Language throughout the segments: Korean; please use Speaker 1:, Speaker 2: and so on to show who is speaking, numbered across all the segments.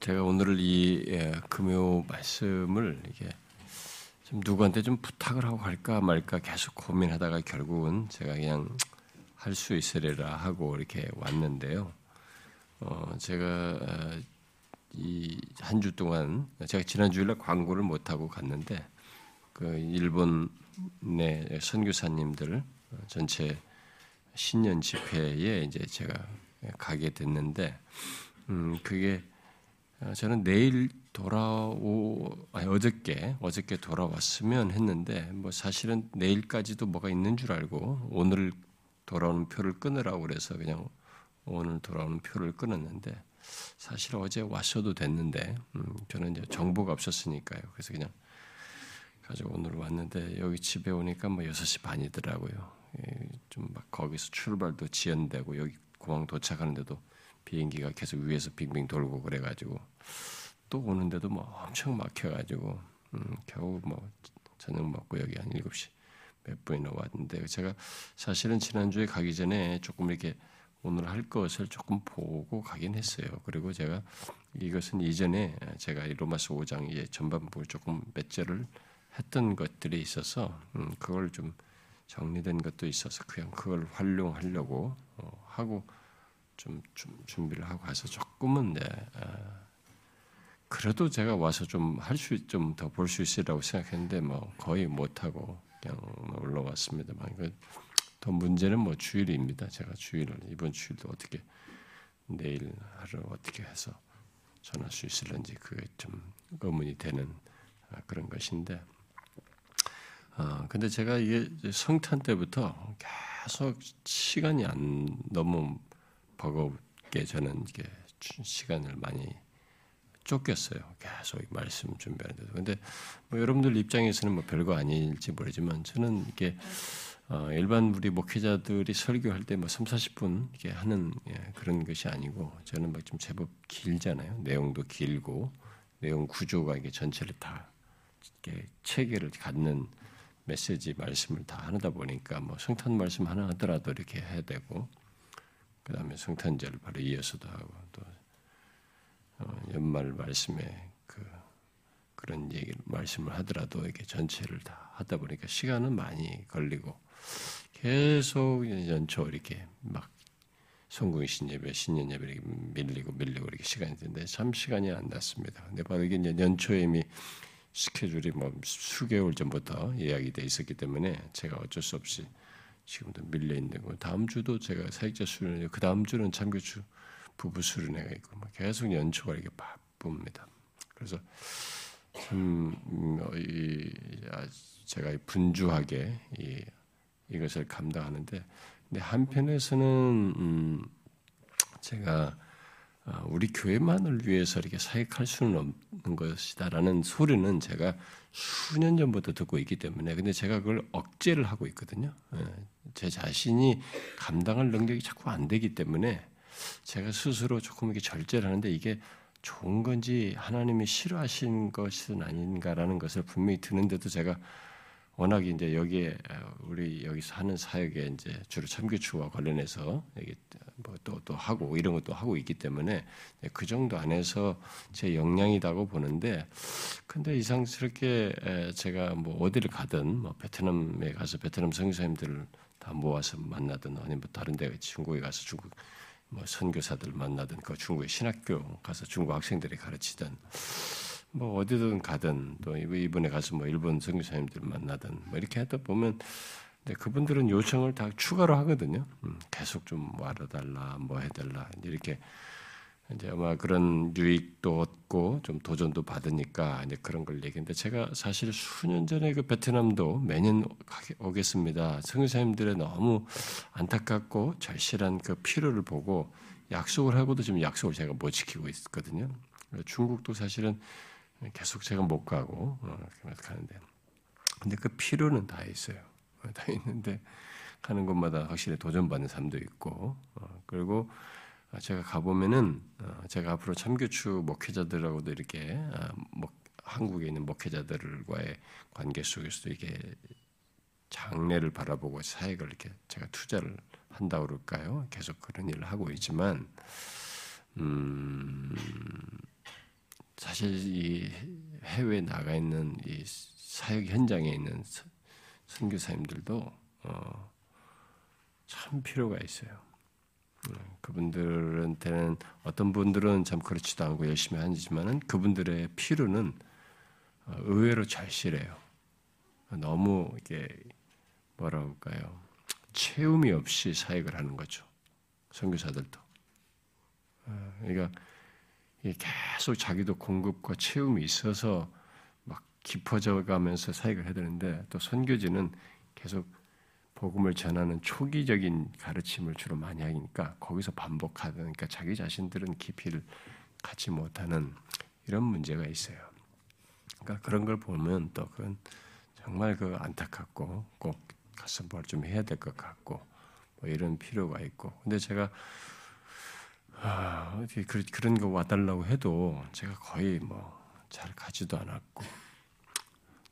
Speaker 1: 제가 오늘 이 예, 금요 말씀을 이게 좀 누구한테 좀 부탁을 하고 갈까 말까 계속 고민하다가 결국은 제가 그냥 할 수 있으리라 하고 이렇게 왔는데요. 어, 제가 이 한 주 동안 제가 지난 주일날 광고를 못 하고 갔는데 그 일본 내 선교사님들 전체 신년 집회에 이제 제가 가게 됐는데 음 그게 저는 내일 돌아오 아니 어저께 어저께 돌아왔으면 했는데 뭐 사실은 내일까지도 뭐가 있는 줄 알고 오늘 돌아오는 표를 끊으라고 그래서 그냥 오늘 돌아오는 표를 끊었는데 사실 어제 왔어도 됐는데 음, 저는 이제 정보가 없었으니까요. 그래서 그냥 가지고 오늘 왔는데 여기 집에 오니까 뭐 6시 반이더라고요. 예, 좀막 거기서 출발도 지연되고 여기 공항 도착하는데도 비행기가 계속 위에서 빙빙 돌고 그래가지고 또 오는데도 뭐 엄청 막혀가지고 음, 겨우 뭐 저녁 먹고 여기 한 7시 몇 분이나 왔는데 제가 사실은 지난주에 가기 전에 조금 이렇게 오늘 할 것을 조금 보고 가긴 했어요. 그리고 제가 이것은 이전에 제가 로마서 5장의 전반부 조금 몇 절을 했던 것들이 있어서 음, 그걸 좀 정리된 것도 있어서 그냥 그걸 활용하려고 어, 하고 좀, 좀, 준비를 하고 가서 조금은 네, 아, 그래도 제가 와서 좀 할 수 좀 더 볼 수 있으리라고 생각했는데 뭐 거의 못 하고 그냥 올라왔습니다만 더 문제는 뭐 주일입니다. 제가 주일을 이번 주일도 어떻게 내일 하루 어떻게 해서 전할 수 있을런지 그게 좀 의문이 되는 아, 그런 것인데. 어, 근데 제가 이게 성탄 때부터 계속 시간이 안 너무 버겁게 저는 시간을 많이 쫓겼어요. 계속 말씀 준비하는데도. 근데 뭐 여러분들 입장에서는 뭐 별거 아닐지 모르지만 저는 이게 어, 일반 우리 목회자들이 설교할 때 뭐 3, 40분 이렇게 하는 예, 그런 것이 아니고 저는 막 좀 제법 길잖아요. 내용도 길고 내용 구조가 이게 전체를 다 이렇게 체계를 갖는 메시지 말씀을 다 하다 보니까 뭐 성탄 말씀 하나 하더라도 이렇게 해야 되고 그 다음에 성탄절 바로 이어서도 하고 또 어, 연말 말씀에 그 그런 얘기를 말씀을 하더라도 이렇게 전체를 다 하다 보니까 시간은 많이 걸리고 계속 연초 이렇게 막 성공신 예배, 신년 예배 이렇게 밀리고 밀리고 이렇게 시간이 되는데 참 시간이 안 났습니다. 근데 바로 이게 연초에 이미 스케줄이 뭐 수개월 전부터 예약이 돼 있었기 때문에 제가 어쩔 수 없이 지금도 밀려 있는 거. 다음 주도 제가 사역자 수련회, 그 다음 주는 참교주 부부 수련회가 있고 뭐 계속 연초가 이렇게 바쁩니다. 그래서 참 음, 이, 아, 제가 분주하게 이, 이것을 감당하는데, 근데 한편에서는 음, 제가 아, 우리 교회만을 위해서 이렇게 사역할 수는 없는 것이다라는 소리는 제가 수년 전부터 듣고 있기 때문에 근데 제가 그걸 억제를 하고 있거든요. 예, 제 자신이 감당할 능력이 자꾸 안 되기 때문에 제가 스스로 조금 이렇게 절제를 하는데 이게 좋은 건지 하나님이 싫어하신 것은 아닌가라는 것을 분명히 드는데도 제가 워낙 이제 여기에 우리 여기서 하는 사역에 이제 주로 참교추와 관련해서 뭐또또 또 하고 이런 것도 하고 있기 때문에 그 정도 안에서 제 역량이라고 보는데 근데 이상스럽게 제가 뭐 어디를 가든 뭐 베트남에 가서 베트남 선교사님들을 다 모아서 만나든 아니면 뭐 다른 데 중국에 가서 중국 뭐 선교사들 만나든 그 중국의 신학교 가서 중국 학생들이 가르치든 뭐 어디든 가든 또 이번에 가서 뭐 일본 선교사님들 만나든 뭐 이렇게 하다 보면 그분들은 요청을 다 추가로 하거든요. 음, 계속 좀 와달라, 뭐 해달라 이렇게 이제 아마 그런 유익도 얻고 좀 도전도 받으니까 이제 그런 걸 얘기했는데 제가 사실 수년 전에 그 베트남도 매년 오겠습니다. 선교사님들의 너무 안타깝고 절실한 그 필요를 보고 약속을 하고도 지금 약속을 제가 못 지키고 있거든요. 중국도 사실은 계속 제가 못 가고 어, 가는데 근데 그 필요는 다 있어요. 다 있는데 가는 곳마다 확실히 도전받는 삶도 있고 어, 그리고 제가 가보면은 어, 제가 앞으로 참교추 목회자들하고도 이렇게 한국에 있는 목회자들과의 관계 속에서도 이게 장래를 바라보고 사역을 이렇게 제가 투자를 한다고 그럴까요? 계속 그런 일을 하고 있지만 음 사실 이 해외에 나가 있는 이 사역 현장에 있는 선교사님들도 어, 참 필요가 있어요. 음, 그분들한테는 어떤 분들은 참 그렇지도 않고 열심히 하지만은 그분들의 필요는 어, 의외로 절실해요. 너무 이게 뭐라 할까요? 체험이 없이 사역을 하는 거죠. 선교사들도. 어, 그러니까 계속 자기도 공급과 체험이 있어서 막 깊어져 가면서 사역을 해야 되는데 또 선교지는 계속 복음을 전하는 초기적인 가르침을 주로 많이 하니까 거기서 반복하다 그러니까 자기 자신들은 깊이를 갖지 못하는 이런 문제가 있어요. 그러니까 그런 걸 보면 또 그건 정말 그 안타깝고 꼭 가서 뭘 좀 해야 될 것 같고 뭐 이런 필요가 있고 근데 제가 아, 그런 거 와달라고 해도 제가 거의 뭐 잘 가지도 않았고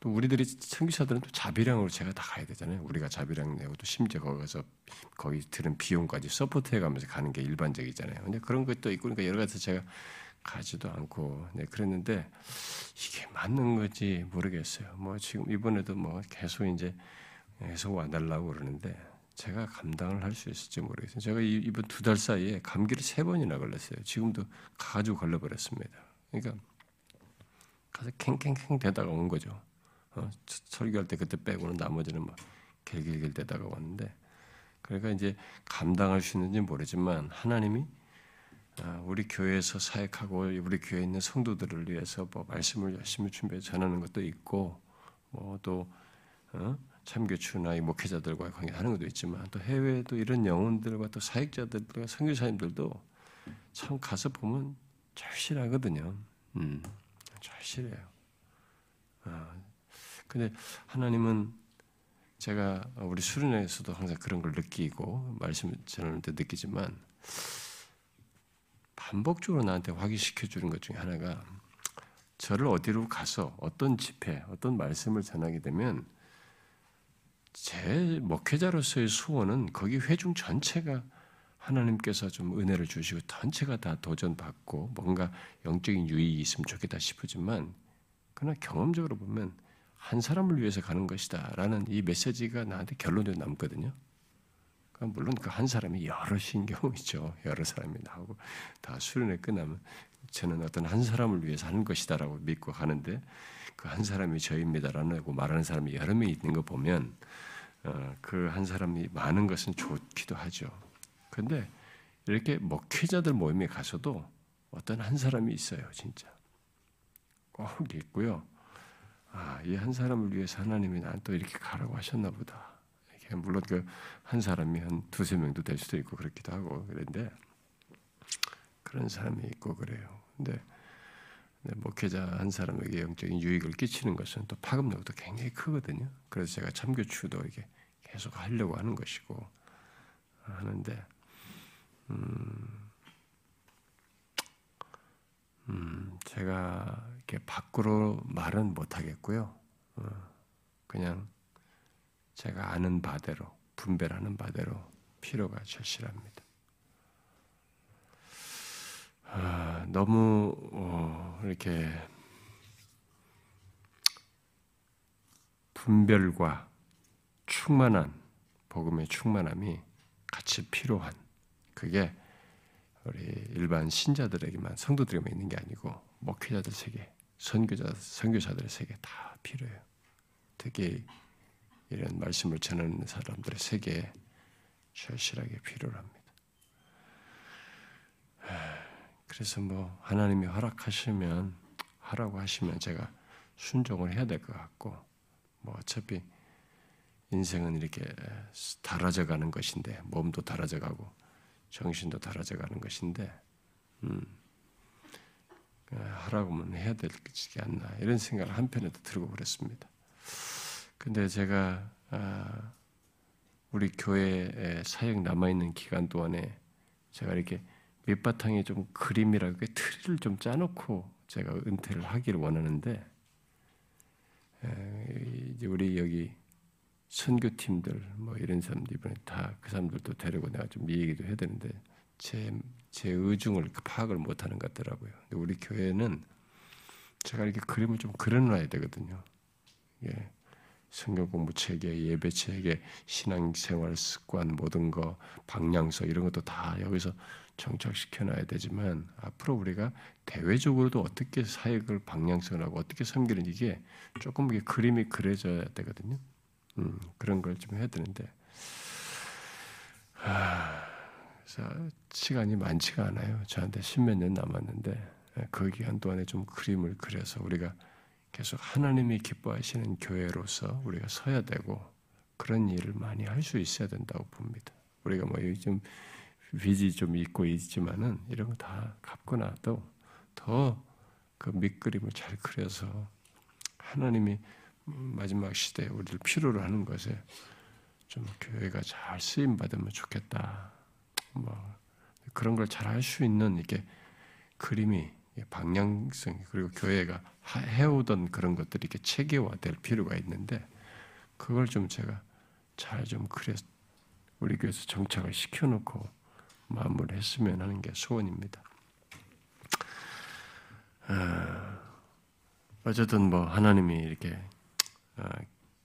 Speaker 1: 또 우리들이 선교사들은 또 자비량으로 제가 다 가야 되잖아요. 우리가 자비량 내고 또 심지어 거기 가서 거기 들은 비용까지 서포트해 가면서 가는 게 일반적이잖아요. 근데 그런 것도 있고 그러니까 여러 가지 제가 가지도 않고 네 그랬는데 이게 맞는 건지 모르겠어요. 뭐 지금 이번에도 뭐 계속 이제 계속 와달라고 그러는데 제가 감당을 할 수 있을지 모르겠어요. 제가 이번 두 달 사이에 감기를 세 번이나 걸렸어요. 지금도 가지고 걸려버렸습니다. 그러니까 가서 캥캥캥 대다가 온 거죠. 어, 설교할 때 그때 빼고는 나머지는 막 길길길 대다가 왔는데 그러니까 이제 감당할 수 있는지 모르지만 하나님이 아, 우리 교회에서 사역하고 우리 교회에 있는 성도들을 위해서 뭐 말씀을 열심히 준비해 전하는 것도 있고 뭐또 어? 참교추나 목회자들과 관계하는 것도 있지만 또 해외에도 이런 영혼들과 또 사역자들과 선교사님들도 참 가서 보면 절실하거든요. 음, 절실해요. 아, 근데 하나님은 제가 우리 수련회에서도 항상 그런 걸 느끼고 말씀 전할 때 느끼지만 반복적으로 나한테 확인시켜 주는 것 중에 하나가 저를 어디로 가서 어떤 집회, 어떤 말씀을 전하게 되면 제 목회자로서의 소원은 거기 회중 전체가 하나님께서 좀 은혜를 주시고 전체가 다 도전받고 뭔가 영적인 유익이 있으면 좋겠다 싶으지만 그러나 경험적으로 보면 한 사람을 위해서 가는 것이다 라는 이 메시지가 나한테 결론으로 남거든요. 그러니까 물론 그 한 사람이 여럿인 경우 있죠. 여러 사람이 나오고 다 수련회 끝나면 저는 어떤 한 사람을 위해서 하는 것이다라고 믿고 가는데 그 한 사람이 저입니다라고 말하는 사람이 여러 명 있는 거 보면 어, 그한 사람이 많은 것은 좋기도 하죠. 그런데 이렇게 목회자들 모임에 가서도 어떤 한 사람이 있어요, 진짜. 꼭 있고요. 아, 이 한 사람을 위해서 하나님이 난 또 이렇게 가라고 하셨나 보다. 물론 그 한 사람이 한 두세 명도 될 수도 있고 그렇기도 하고 그런데 그런 사람이 있고 그래요. 근데 목회자 한 사람에게 영적인 유익을 끼치는 것은 또 파급력도 굉장히 크거든요. 그래서 제가 참교추도 이게 계속 하려고 하는 것이고 하는데 음, 음, 제가 이렇게 밖으로 말은 못 하겠고요. 어, 그냥 제가 아는 바대로 분별하는 바대로 필요가 절실합니다. 아, 너무 어, 이렇게 분별과 충만한 복음의 충만함이 같이 필요한 그게 우리 일반 신자들에게만 성도들에게만 있는 게 아니고 목회자들 세계, 선교자 선교사들의 세계 다 필요해요. 특히 이런 말씀을 전하는 사람들의 세계에 절실하게 필요합니다. 그래서 뭐 하나님이 허락하시면 하라고 하시면 제가 순종을 해야 될 것 같고 뭐 어차피 인생은 이렇게 달아져 가는 것인데 몸도 달아져 가고 정신도 달아져 가는 것인데 음, 하라고만 해야 될지 않나 이런 생각을 한편에도 들고 그랬습니다. 근데 제가 아, 우리 교회에 사역 남아 있는 기간 동안에 제가 이렇게 밑바탕에 좀 그림이라고 틀을 좀 짜놓고 제가 은퇴를 하기를 원하는데 이제 우리 여기 선교팀들 뭐 이런 사람들 이번에 다 그 사람들도 데리고 내가 좀 얘기도 해야 되는데 제, 제 의중을 파악을 못하는 것 같더라고요. 우리 교회는 제가 이렇게 그림을 좀 그려놔야 되거든요. 예. 성경 공부 체계, 예배 체계, 신앙생활 습관 모든 거, 방향성 이런 것도 다 여기서 정착시켜 놔야 되지만 앞으로 우리가 대외적으로도 어떻게 사역을 방향성을 하고 어떻게 섬기는 이게 조금 이게 그림이 그려져야 되거든요. 음, 그런 걸 좀 해야 되는데 아, 시간이 많지가 않아요. 저한테 십몇 년 남았는데 그 기간 동안에 좀 그림을 그려서 우리가 계속 하나님이 기뻐하시는 교회로서 우리가 서야 되고 그런 일을 많이 할 수 있어야 된다고 봅니다. 우리가 뭐 요즘 빚이 좀 있고 있지만은 이런 거 다 갚고 나도 더 그 밑그림을 잘 그려서 하나님이 마지막 시대에 우리를 필요로 하는 것에 좀 교회가 잘 쓰임 받으면 좋겠다. 뭐 그런 걸 잘 할 수 있는 이게 그림이 방향성 그리고 교회가 해오던 그런 것들이 이렇게 체계화될 필요가 있는데 그걸 좀 제가 잘 좀 그래 우리 교회에서 정착을 시켜놓고 마무리했으면 하는 게 소원입니다. 아, 어쨌든 뭐 하나님이 이렇게 아,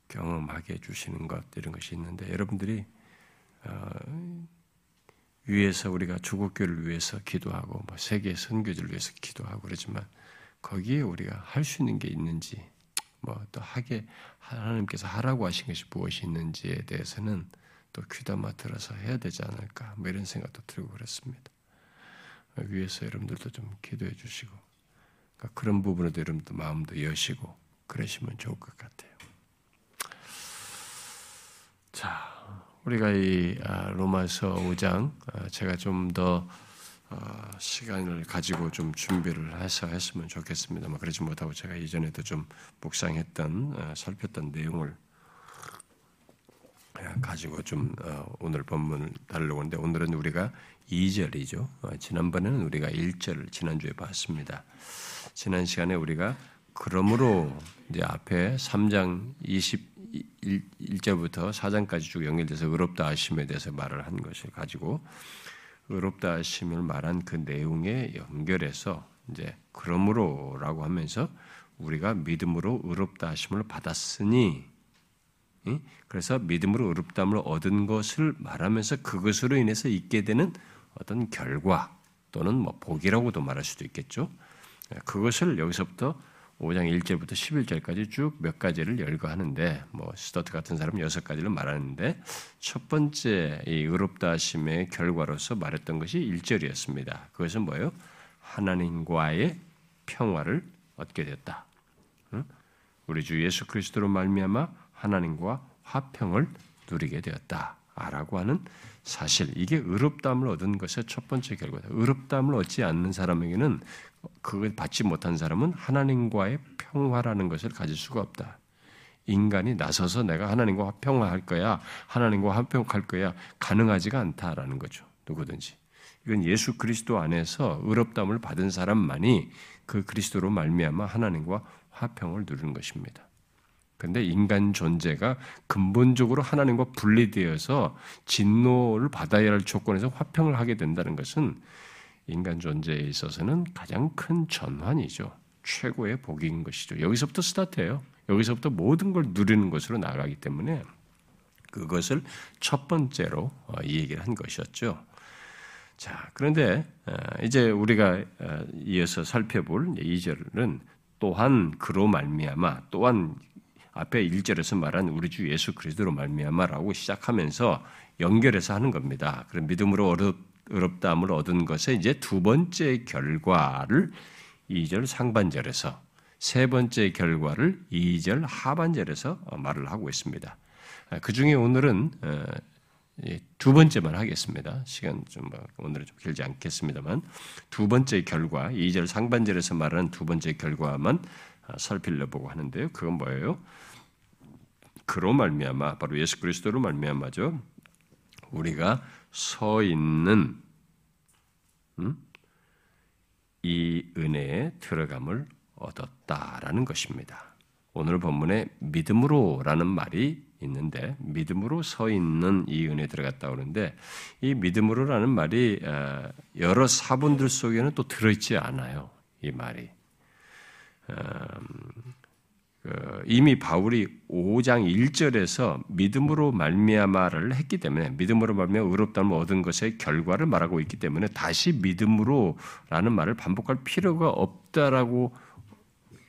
Speaker 1: 경험하게 해주시는 것 이런 것이 있는데 여러분들이 아, 위해서 우리가 주국교를 위해서 기도하고 뭐 세계 선교지를 위해서 기도하고 그러지만 거기에 우리가 할 수 있는 게 있는지 뭐 또 하게 하나님께서 하라고 하신 것이 무엇이 있는지에 대해서는 또 귀담아 들어서 해야 되지 않을까 뭐 이런 생각도 들고 그렇습니다. 위에서 여러분들도 좀 기도해 주시고 그러니까 그런 부분에도 여러분도 마음도 여시고 그러시면 좋을 것 같아요. 자, 우리가 이 아, 로마서 5장 아, 제가 좀더 아, 시간을 가지고 좀 준비를 해서 했으면 좋겠습니다만 그러지 못하고 제가 이전에도 좀 묵상했던 살폈던 내용을 가지고 좀 어, 오늘 본문을 다루려고 하는데 오늘은 우리가 2절이죠. 어, 지난번에는 우리가 1절을 지난주에 봤습니다. 지난 시간에 우리가 그러므로 이제 앞에 3장 21절부터 4장까지 쭉 연결돼서 의롭다 하심에 대해서 말을 한 것을 가지고 의롭다 하심을 말한 그 내용에 연결해서 이제 그러므로라고 하면서 우리가 믿음으로 의롭다 하심을 받았으니 그래서 믿음으로 의롭다함을 얻은 것을 말하면서 그것으로 인해서 있게 되는 어떤 결과 또는 뭐 복이라고도 말할 수도 있겠죠. 그것을 여기서부터 5장 1절부터 11절까지 쭉 몇 가지를 열거하는데 뭐 스터트 같은 사람은 여섯 가지를 말하는데 첫 번째 이 의롭다 하심의 결과로서 말했던 것이 1절이었습니다. 그것은 뭐예요? 하나님과의 평화를 얻게 됐다. 우리 주 예수 그리스도로 말미암아 하나님과 화평을 누리게 되었다라고 하는 사실 이게 의롭다함을 얻은 것의 첫 번째 결과다. 의롭다함을 얻지 않는 사람에게는 그걸 받지 못한 사람은 하나님과의 평화라는 것을 가질 수가 없다. 인간이 나서서 내가 하나님과 화평할 거야, 하나님과 화평할 거야 가능하지가 않다라는 거죠. 누구든지. 이건 예수 그리스도 안에서 의롭다함을 받은 사람만이 그 그리스도로 말미암아 하나님과 화평을 누리는 것입니다. 근데 인간 존재가 근본적으로 하나님과 분리되어서 진노를 받아야 할 조건에서 화평을 하게 된다는 것은 인간 존재에 있어서는 가장 큰 전환이죠. 최고의 복인 것이죠. 여기서부터 스타트예요. 여기서부터 모든 걸 누리는 것으로 나가기 때문에 그것을 첫 번째로 어, 이 얘기를 한 것이었죠. 자, 그런데 어, 이제 우리가 어, 이어서 살펴볼 2절은 또한 그로 말미암아 또한 앞에 1절에서 말한 우리 주 예수 그리스도로 말미암아라고 시작하면서 연결해서 하는 겁니다. 그럼 믿음으로 어렵, 어렵다함을 얻은 것의 이제 두 번째 결과를 2절 상반절에서 세 번째 결과를 2절 하반절에서 말을 하고 있습니다. 그 중에 오늘은 어, 두 번째만 하겠습니다. 시간 좀뭐 오늘은 좀 길지 않겠습니다만 두 번째 결과 2절 상반절에서 말하는 두 번째 결과만 아, 살필려 보고 하는데요. 그건 뭐예요? 그로 말미암아 바로 예수 그리스도로 말미암아죠. 우리가 서 있는 음? 이 은혜에 들어감을 얻었다라는 것입니다. 오늘 본문에 믿음으로라는 말이 있는데 믿음으로 서 있는 이 은혜에 들어갔다 오는데 이 믿음으로라는 말이 아, 여러 사본들 속에는 또 들어있지 않아요. 이 말이 그 이미 바울이 5장 1절에서 믿음으로 말미암아를 했기 때문에 믿음으로 말미암아 의롭다함을 얻은 것의 결과를 말하고 있기 때문에 다시 믿음으로라는 말을 반복할 필요가 없다라고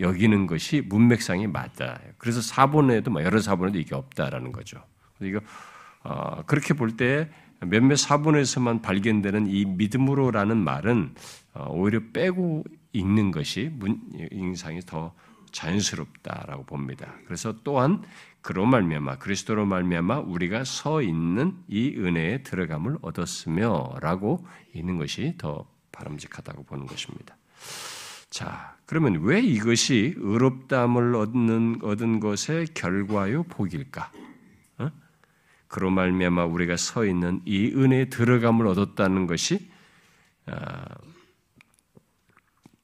Speaker 1: 여기는 것이 문맥상이 맞다. 그래서 사본에도 뭐 여러 사본에도 이게 없다라는 거죠. 이거 어, 그렇게 볼 때 몇몇 사본에서만 발견되는 이 믿음으로라는 말은 어, 오히려 빼고 읽는 것이 문, 인상이 더 자연스럽다라고 봅니다. 그래서 또한 그로 말미암아 그리스도로 말미암아 우리가 서 있는 이 은혜에 들어감을 얻었으며라고 있는 것이 더 바람직하다고 보는 것입니다. 자, 그러면 왜 이것이 의롭다함을 얻는 얻은 것의 결과요 복일까? 어? 그로 말미암아 우리가 서 있는 이 은혜에 들어감을 얻었다는 것이 아,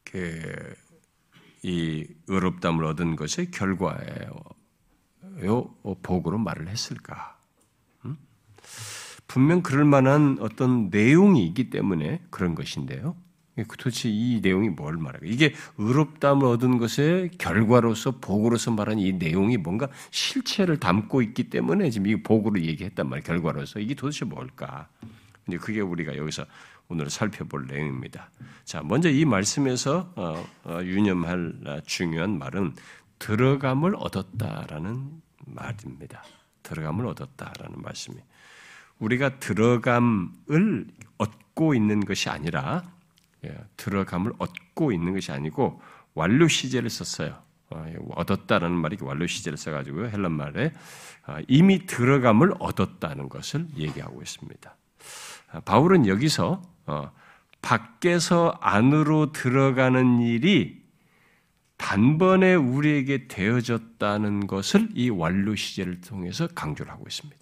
Speaker 1: 그 이 의롭담을 얻은 것의 결과예요. 복으로 말을 했을까? 음? 분명 그럴 만한 어떤 내용이 있기 때문에 그런 것인데요. 도대체 이 내용이 뭘 말할까? 이게 의롭담을 얻은 것의 결과로서 복으로서 말하는 이 내용이 뭔가 실체를 담고 있기 때문에 지금 이 복으로 얘기했단 말이에요. 결과로서 이게 도대체 뭘까? 이제 그게 우리가 여기서 오늘 살펴볼 내용입니다. 자, 먼저 이 말씀에서 어, 어, 유념할 중요한 말은 들어감을 얻었다라는 말입니다. 들어감을 얻었다라는 말씀이 우리가 들어감을 얻고 있는 것이 아니라 예, 들어감을 얻고 있는 것이 아니고 완료 시제를 썼어요. 어, 얻었다라는 말이 완료 시제를 써가지고 헬란 말에 이미 들어감을 얻었다는 것을 얘기하고 있습니다. 바울은 여기서 어, 밖에서 안으로 들어가는 일이 단번에 우리에게 되어졌다는 것을 이 완료 시제를 통해서 강조를 하고 있습니다.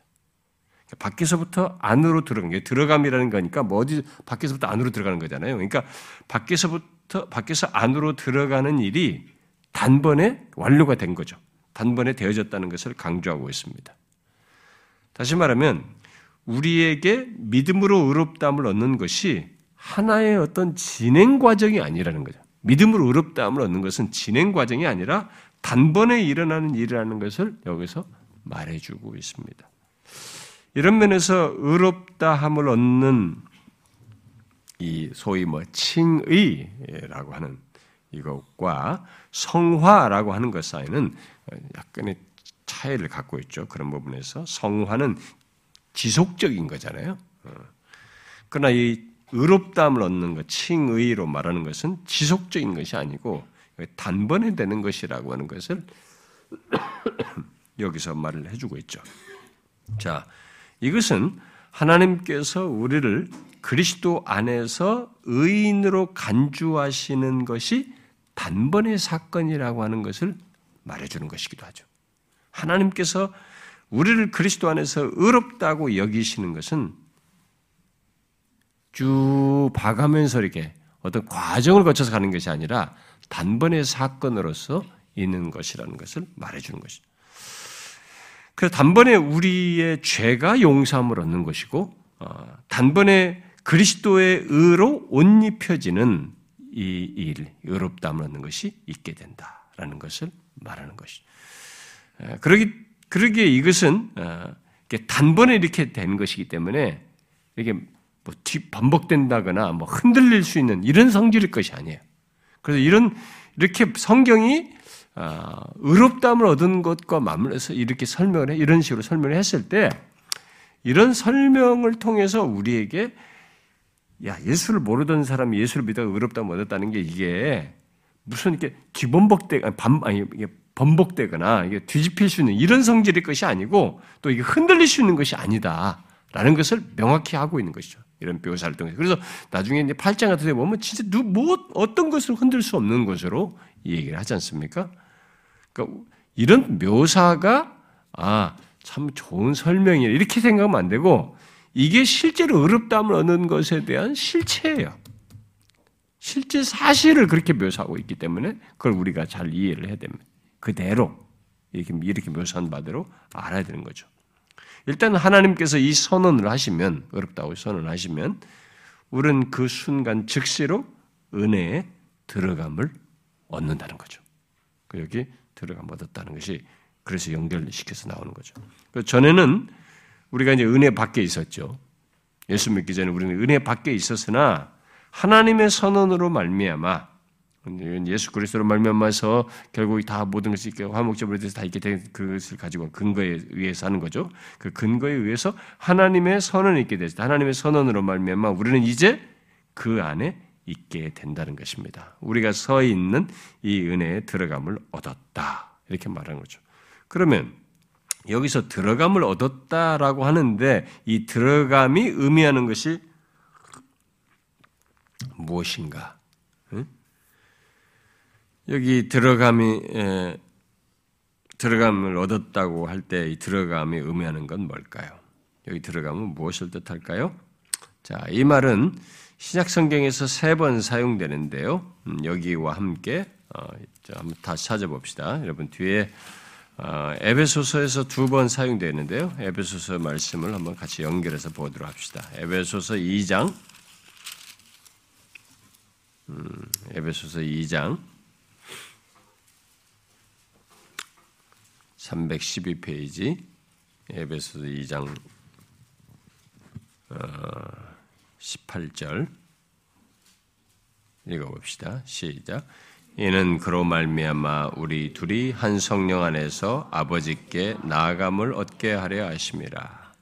Speaker 1: 그러니까 밖에서부터 안으로 들어간 게 들어감이라는 거니까 뭐 어디 밖에서부터 안으로 들어가는 거잖아요. 그러니까 밖에서부터 밖에서 안으로 들어가는 일이 단번에 완료가 된 거죠. 단번에 되어졌다는 것을 강조하고 있습니다. 다시 말하면 우리에게 믿음으로 의롭다함을 얻는 것이 하나의 어떤 진행 과정이 아니라는 거죠. 믿음으로 의롭다함을 얻는 것은 진행 과정이 아니라 단번에 일어나는 일이라는 것을 여기서 말해주고 있습니다. 이런 면에서 의롭다함을 얻는 이 소위 뭐 칭의라고 하는 이것과 성화라고 하는 것 사이는 약간의 차이를 갖고 있죠. 그런 부분에서 성화는 지속적인 거잖아요. 어. 그러나 이 의롭다함을 얻는 것, 칭의로 말하는 것은 지속적인 것이 아니고 단번에 되는 것이라고 하는 것을 여기서 말을 해주고 있죠. 자, 이것은 하나님께서 우리를 그리스도 안에서 의인으로 간주하시는 것이 단번의 사건이라고 하는 것을 말해주는 것이기도 하죠. 하나님께서 우리를 그리스도 안에서 의롭다고 여기시는 것은 쭉 봐가면서 이렇게 어떤 과정을 거쳐서 가는 것이 아니라 단번의 사건으로서 있는 것이라는 것을 말해주는 것이죠. 그래서 단번에 우리의 죄가 용서함을 얻는 것이고, 어, 단번에 그리스도의 의로 옷 입혀지는 이 일, 의롭다함을 얻는 것이 있게 된다라는 것을 말하는 것이죠. 그러기 그러기에 이것은 어, 단번에 이렇게 된 것이기 때문에 이게 뭐 반복된다거나 뭐 흔들릴 수 있는 이런 성질일 것이 아니에요. 그래서 이런 이렇게 성경이 어, 의롭다함을 얻은 것과 맞물려서 이렇게 설명을 해 이런 식으로 설명을 했을 때 이런 설명을 통해서 우리에게 야 예수를 모르던 사람이 예수를 믿어 의롭다함을 얻었다는 게 이게 무슨 이렇게 뒤범벅대 아니 반 아니 이게 번복되거나 이게 뒤집힐 수 있는 이런 성질의 것이 아니고 또 이게 흔들릴 수 있는 것이 아니다라는 것을 명확히 하고 있는 것이죠. 이런 묘사를 통해서. 그래서 나중에 이제 8장 같은 데 보면 진짜 누, 뭐, 어떤 것을 흔들 수 없는 것으로 이 얘기를 하지 않습니까? 그러니까 이런 묘사가 아, 참 좋은 설명이야. 이렇게 생각하면 안 되고 이게 실제로 어렵다함을 얻는 것에 대한 실체예요. 실제 사실을 그렇게 묘사하고 있기 때문에 그걸 우리가 잘 이해를 해야 됩니다. 그대로 이렇게, 이렇게 묘사한 바대로 알아야 되는 거죠. 일단 하나님께서 이 선언을 하시면 어렵다고 선언 하시면 우리는 그 순간 즉시로 은혜에 들어감을 얻는다는 거죠. 그 여기 들어감 얻었다는 것이 그래서 연결시켜서 나오는 거죠. 그 전에는 우리가 이제 은혜 밖에 있었죠. 예수 믿기 전에 우리는 은혜 밖에 있었으나 하나님의 선언으로 말미암아 예수 그리스도로 말미암아서 결국 다 모든 것이 이렇게 화목제물에 대해서 다 있게 된 그것을 가지고 근거에 의해서 하는 거죠. 그 근거에 의해서 하나님의 선언이 있게 됐다. 하나님의 선언으로 말미암아 우리는 이제 그 안에 있게 된다는 것입니다. 우리가 서 있는 이 은혜에 들어감을 얻었다. 이렇게 말하는 거죠. 그러면 여기서 들어감을 얻었다라고 하는데 이 들어감이 의미하는 것이 무엇인가? 응? 여기 들어감이 에, 들어감을 얻었다고 할 때 이 들어감이 의미하는 건 뭘까요? 여기 들어감은 무엇을 뜻할까요? 자, 이 말은 신약 성경에서 세 번 사용되는데요. 음, 여기와 함께 어, 한번 다시 찾아봅시다. 여러분 뒤에 어, 에베소서에서 두 번 사용되는데요. 에베소서 말씀을 한번 같이 연결해서 보도록 합시다. 에베소서 2장, 음, 에베소서 2장 312페이지, 에베소서 2장 어, 18절 읽어봅시다. 시작. 이는 그로 말미암아 우리 둘이 한 성령 안에서 아버지께 나아감을 얻게 하려 하심이라.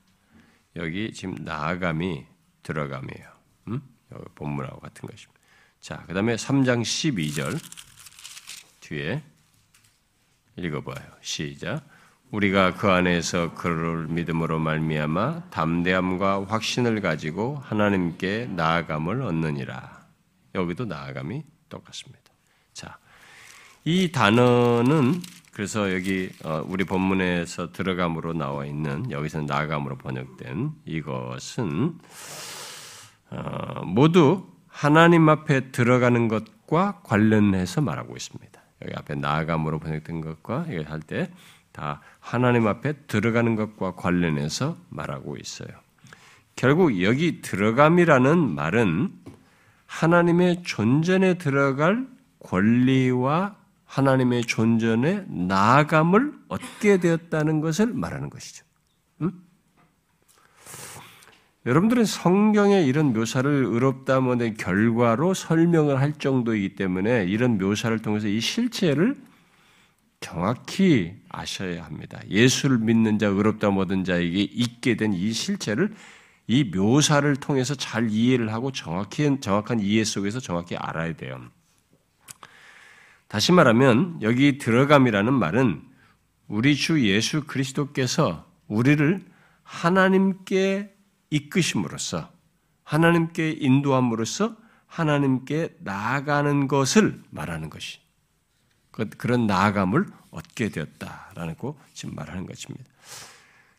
Speaker 1: 여기 지금 나아감이 들어감이에요. 음? 본문하고 같은 것입니다. 자, 그 다음에 3장 12절 뒤에 읽어봐요. 시작. 우리가 그 안에서 그를 믿음으로 말미암아 담대함과 확신을 가지고 하나님께 나아감을 얻느니라. 여기도 나아감이 똑같습니다. 자, 이 단어는 그래서 여기 어, 우리 본문에서 들어감으로 나와 있는 여기서는 나감으로 번역된 이것은 어, 모두 하나님 앞에 들어가는 것과 관련해서 말하고 있습니다. 여기 앞에 나감으로 번역된 것과 이걸 할때 다 하나님 앞에 들어가는 것과 관련해서 말하고 있어요. 결국 여기 들어감이라는 말은 하나님의 존전에 들어갈 권리와 하나님의 존전에 나아감을 얻게 되었다는 것을 말하는 것이죠. 음? 여러분들은 성경의 이런 묘사를 의롭다문의 결과로 설명을 할 정도이기 때문에 이런 묘사를 통해서 이 실체를 정확히 아셔야 합니다. 예수를 믿는 자, 의롭다 모든 자에게 있게 된 이 실체를 이 묘사를 통해서 잘 이해를 하고 정확히, 정확한 이해 속에서 정확히 알아야 돼요. 다시 말하면 여기 들어감이라는 말은 우리 주 예수 그리스도께서 우리를 하나님께 이끄심으로써 하나님께 인도함으로써 하나님께 나아가는 것을 말하는 것이 그, 그런 나아감을 얻게 되었다라는 거 지금 말하는 것입니다.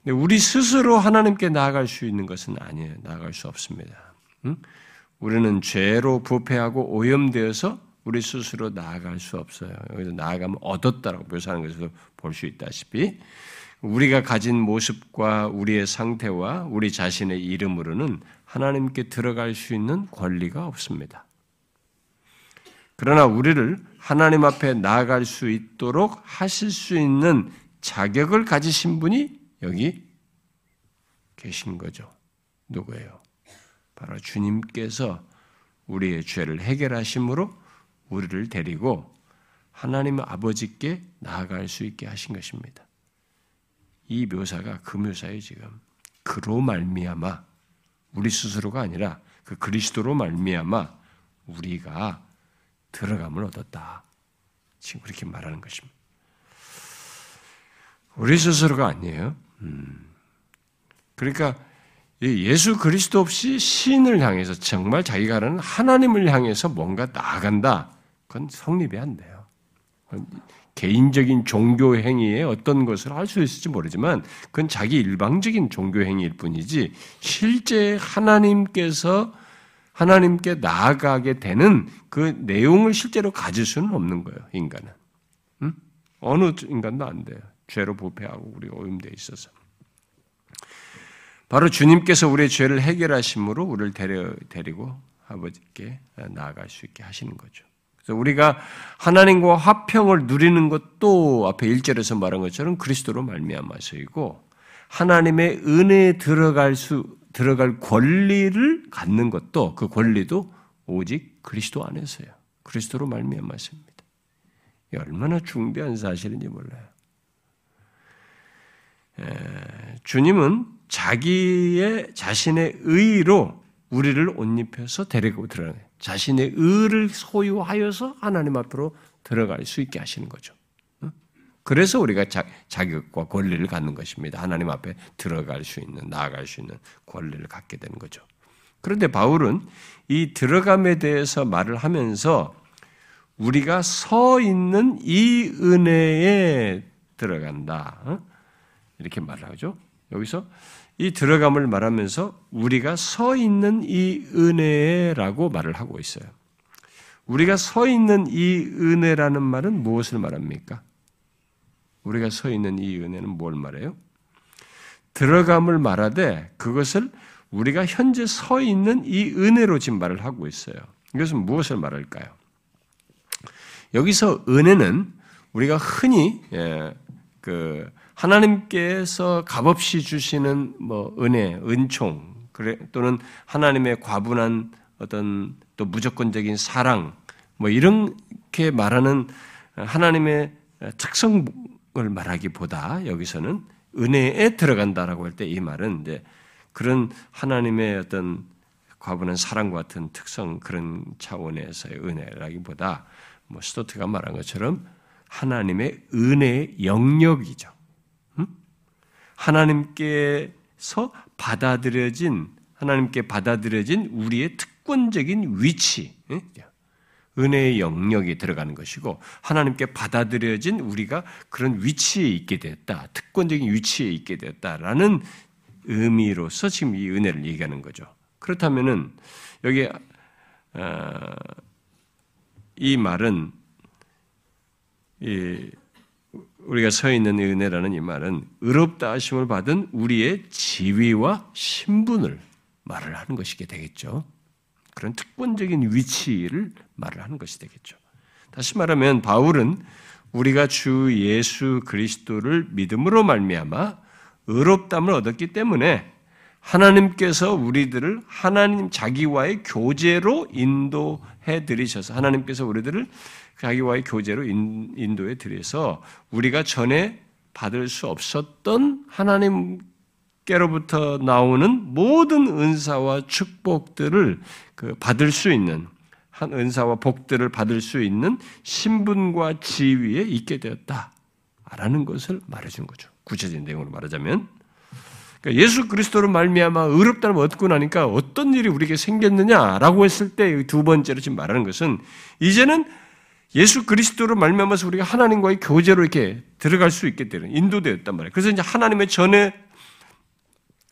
Speaker 1: 근데 우리 스스로 하나님께 나아갈 수 있는 것은 아니에요. 나아갈 수 없습니다. 응? 우리는 죄로 부패하고 오염되어서 우리 스스로 나아갈 수 없어요. 여기서 나아가면 얻었다라고 묘사하는 것에서 볼 수 있다시피 우리가 가진 모습과 우리의 상태와 우리 자신의 이름으로는 하나님께 들어갈 수 있는 권리가 없습니다. 그러나 우리를 하나님 앞에 나아갈 수 있도록 하실 수 있는 자격을 가지신 분이 여기 계신 거죠. 누구예요? 바로 주님께서 우리의 죄를 해결하심으로 우리를 데리고 하나님 아버지께 나아갈 수 있게 하신 것입니다. 이 묘사가 그 묘사예요 지금. 그로 말미암아 우리 스스로가 아니라 그 그리스도로 말미암아 우리가 들어감을 얻었다. 지금 그렇게 말하는 것입니다. 우리 스스로가 아니에요. 음. 그러니까 예수 그리스도 없이 신을 향해서 정말 자기가 하는 하나님을 향해서 뭔가 나아간다. 그건 성립이 안 돼요. 개인적인 종교 행위에 어떤 것을 할 수 있을지 모르지만 그건 자기 일방적인 종교 행위일 뿐이지 실제 하나님께서 하나님께 나아가게 되는 그 내용을 실제로 가질 수는 없는 거예요, 인간은. 응? 어느 인간도 안 돼요. 죄로 부패하고 우리 오염되어 있어서. 바로 주님께서 우리의 죄를 해결하심으로 우리를 데려, 데리고 아버지께 나아갈 수 있게 하시는 거죠. 그래서 우리가 하나님과 화평을 누리는 것도 앞에 1절에서 말한 것처럼 그리스도로 말미암아서이고 하나님의 은혜에 들어갈 수 들어갈 권리를 갖는 것도 그 권리도 오직 그리스도 안에서요. 그리스도로 말미암았습니다. 얼마나 중대한 사실인지 몰라요. 에, 주님은 자기의 자신의 의로 우리를 옷 입혀서 데리고 들어가요. 자신의 의를 소유하여서 하나님 앞으로 들어갈 수 있게 하시는 거죠. 그래서 우리가 자, 자격과 권리를 갖는 것입니다. 하나님 앞에 들어갈 수 있는, 나아갈 수 있는 권리를 갖게 되는 거죠. 그런데 바울은 이 들어감에 대해서 말을 하면서 우리가 서 있는 이 은혜에 들어간다. 어? 이렇게 말을 하죠. 여기서 이 들어감을 말하면서 우리가 서 있는 이 은혜라고 말을 하고 있어요. 우리가 서 있는 이 은혜라는 말은 무엇을 말합니까? 우리가 서 있는 이 은혜는 뭘 말해요? 들어감을 말하되 그것을 우리가 현재 서 있는 이 은혜로 지금 말을 하고 있어요. 이것은 무엇을 말할까요? 여기서 은혜는 우리가 흔히 예, 그 하나님께서 값없이 주시는 뭐 은혜, 은총, 또는 하나님의 과분한 어떤 또 무조건적인 사랑, 뭐 이렇게 말하는 하나님의 특성 을 말하기보다 여기서는 은혜에 들어간다라고 할 때 이 말은 이제 그런 하나님의 어떤 과분한 사랑 같은 특성 그런 차원에서의 은혜라기보다 뭐 스토트가 말한 것처럼 하나님의 은혜의 영역이죠. 음? 하나님께서 받아들여진 하나님께 받아들여진 우리의 특권적인 위치. 은혜의 영역이 들어가는 것이고 하나님께 받아들여진 우리가 그런 위치에 있게 되었다. 특권적인 위치에 있게 되었다라는 의미로서 지금 이 은혜를 얘기하는 거죠. 그렇다면은 여기 어, 이 말은 이 우리가 서 있는 은혜라는 이 말은 의롭다 하심을 받은 우리의 지위와 신분을 말을 하는 것이게 되겠죠. 그런 특권적인 위치를 말을 하는 것이 되겠죠. 다시 말하면 바울은 우리가 주 예수 그리스도를 믿음으로 말미암아 의롭담을 얻었기 때문에 하나님께서 우리들을 하나님 자기와의 교제로 인도해 드리셔서 하나님께서 우리들을 자기와의 교제로 인도해 드려서 우리가 전에 받을 수 없었던 하나님 깨로부터 나오는 모든 은사와 축복들을 그 받을 수 있는 한 은사와 복들을 받을 수 있는 신분과 지위에 있게 되었다라는 것을 말해준 거죠. 구체적인 내용으로 말하자면 그러니까 예수 그리스도로 말미암아 의롭다를 얻고 나니까 어떤 일이 우리에게 생겼느냐라고 했을 때 두 번째로 지금 말하는 것은 이제는 예수 그리스도로 말미암아서 우리가 하나님과의 교제로 이렇게 들어갈 수 있게 되는 인도되었단 말이에요. 그래서 이제 하나님의 전에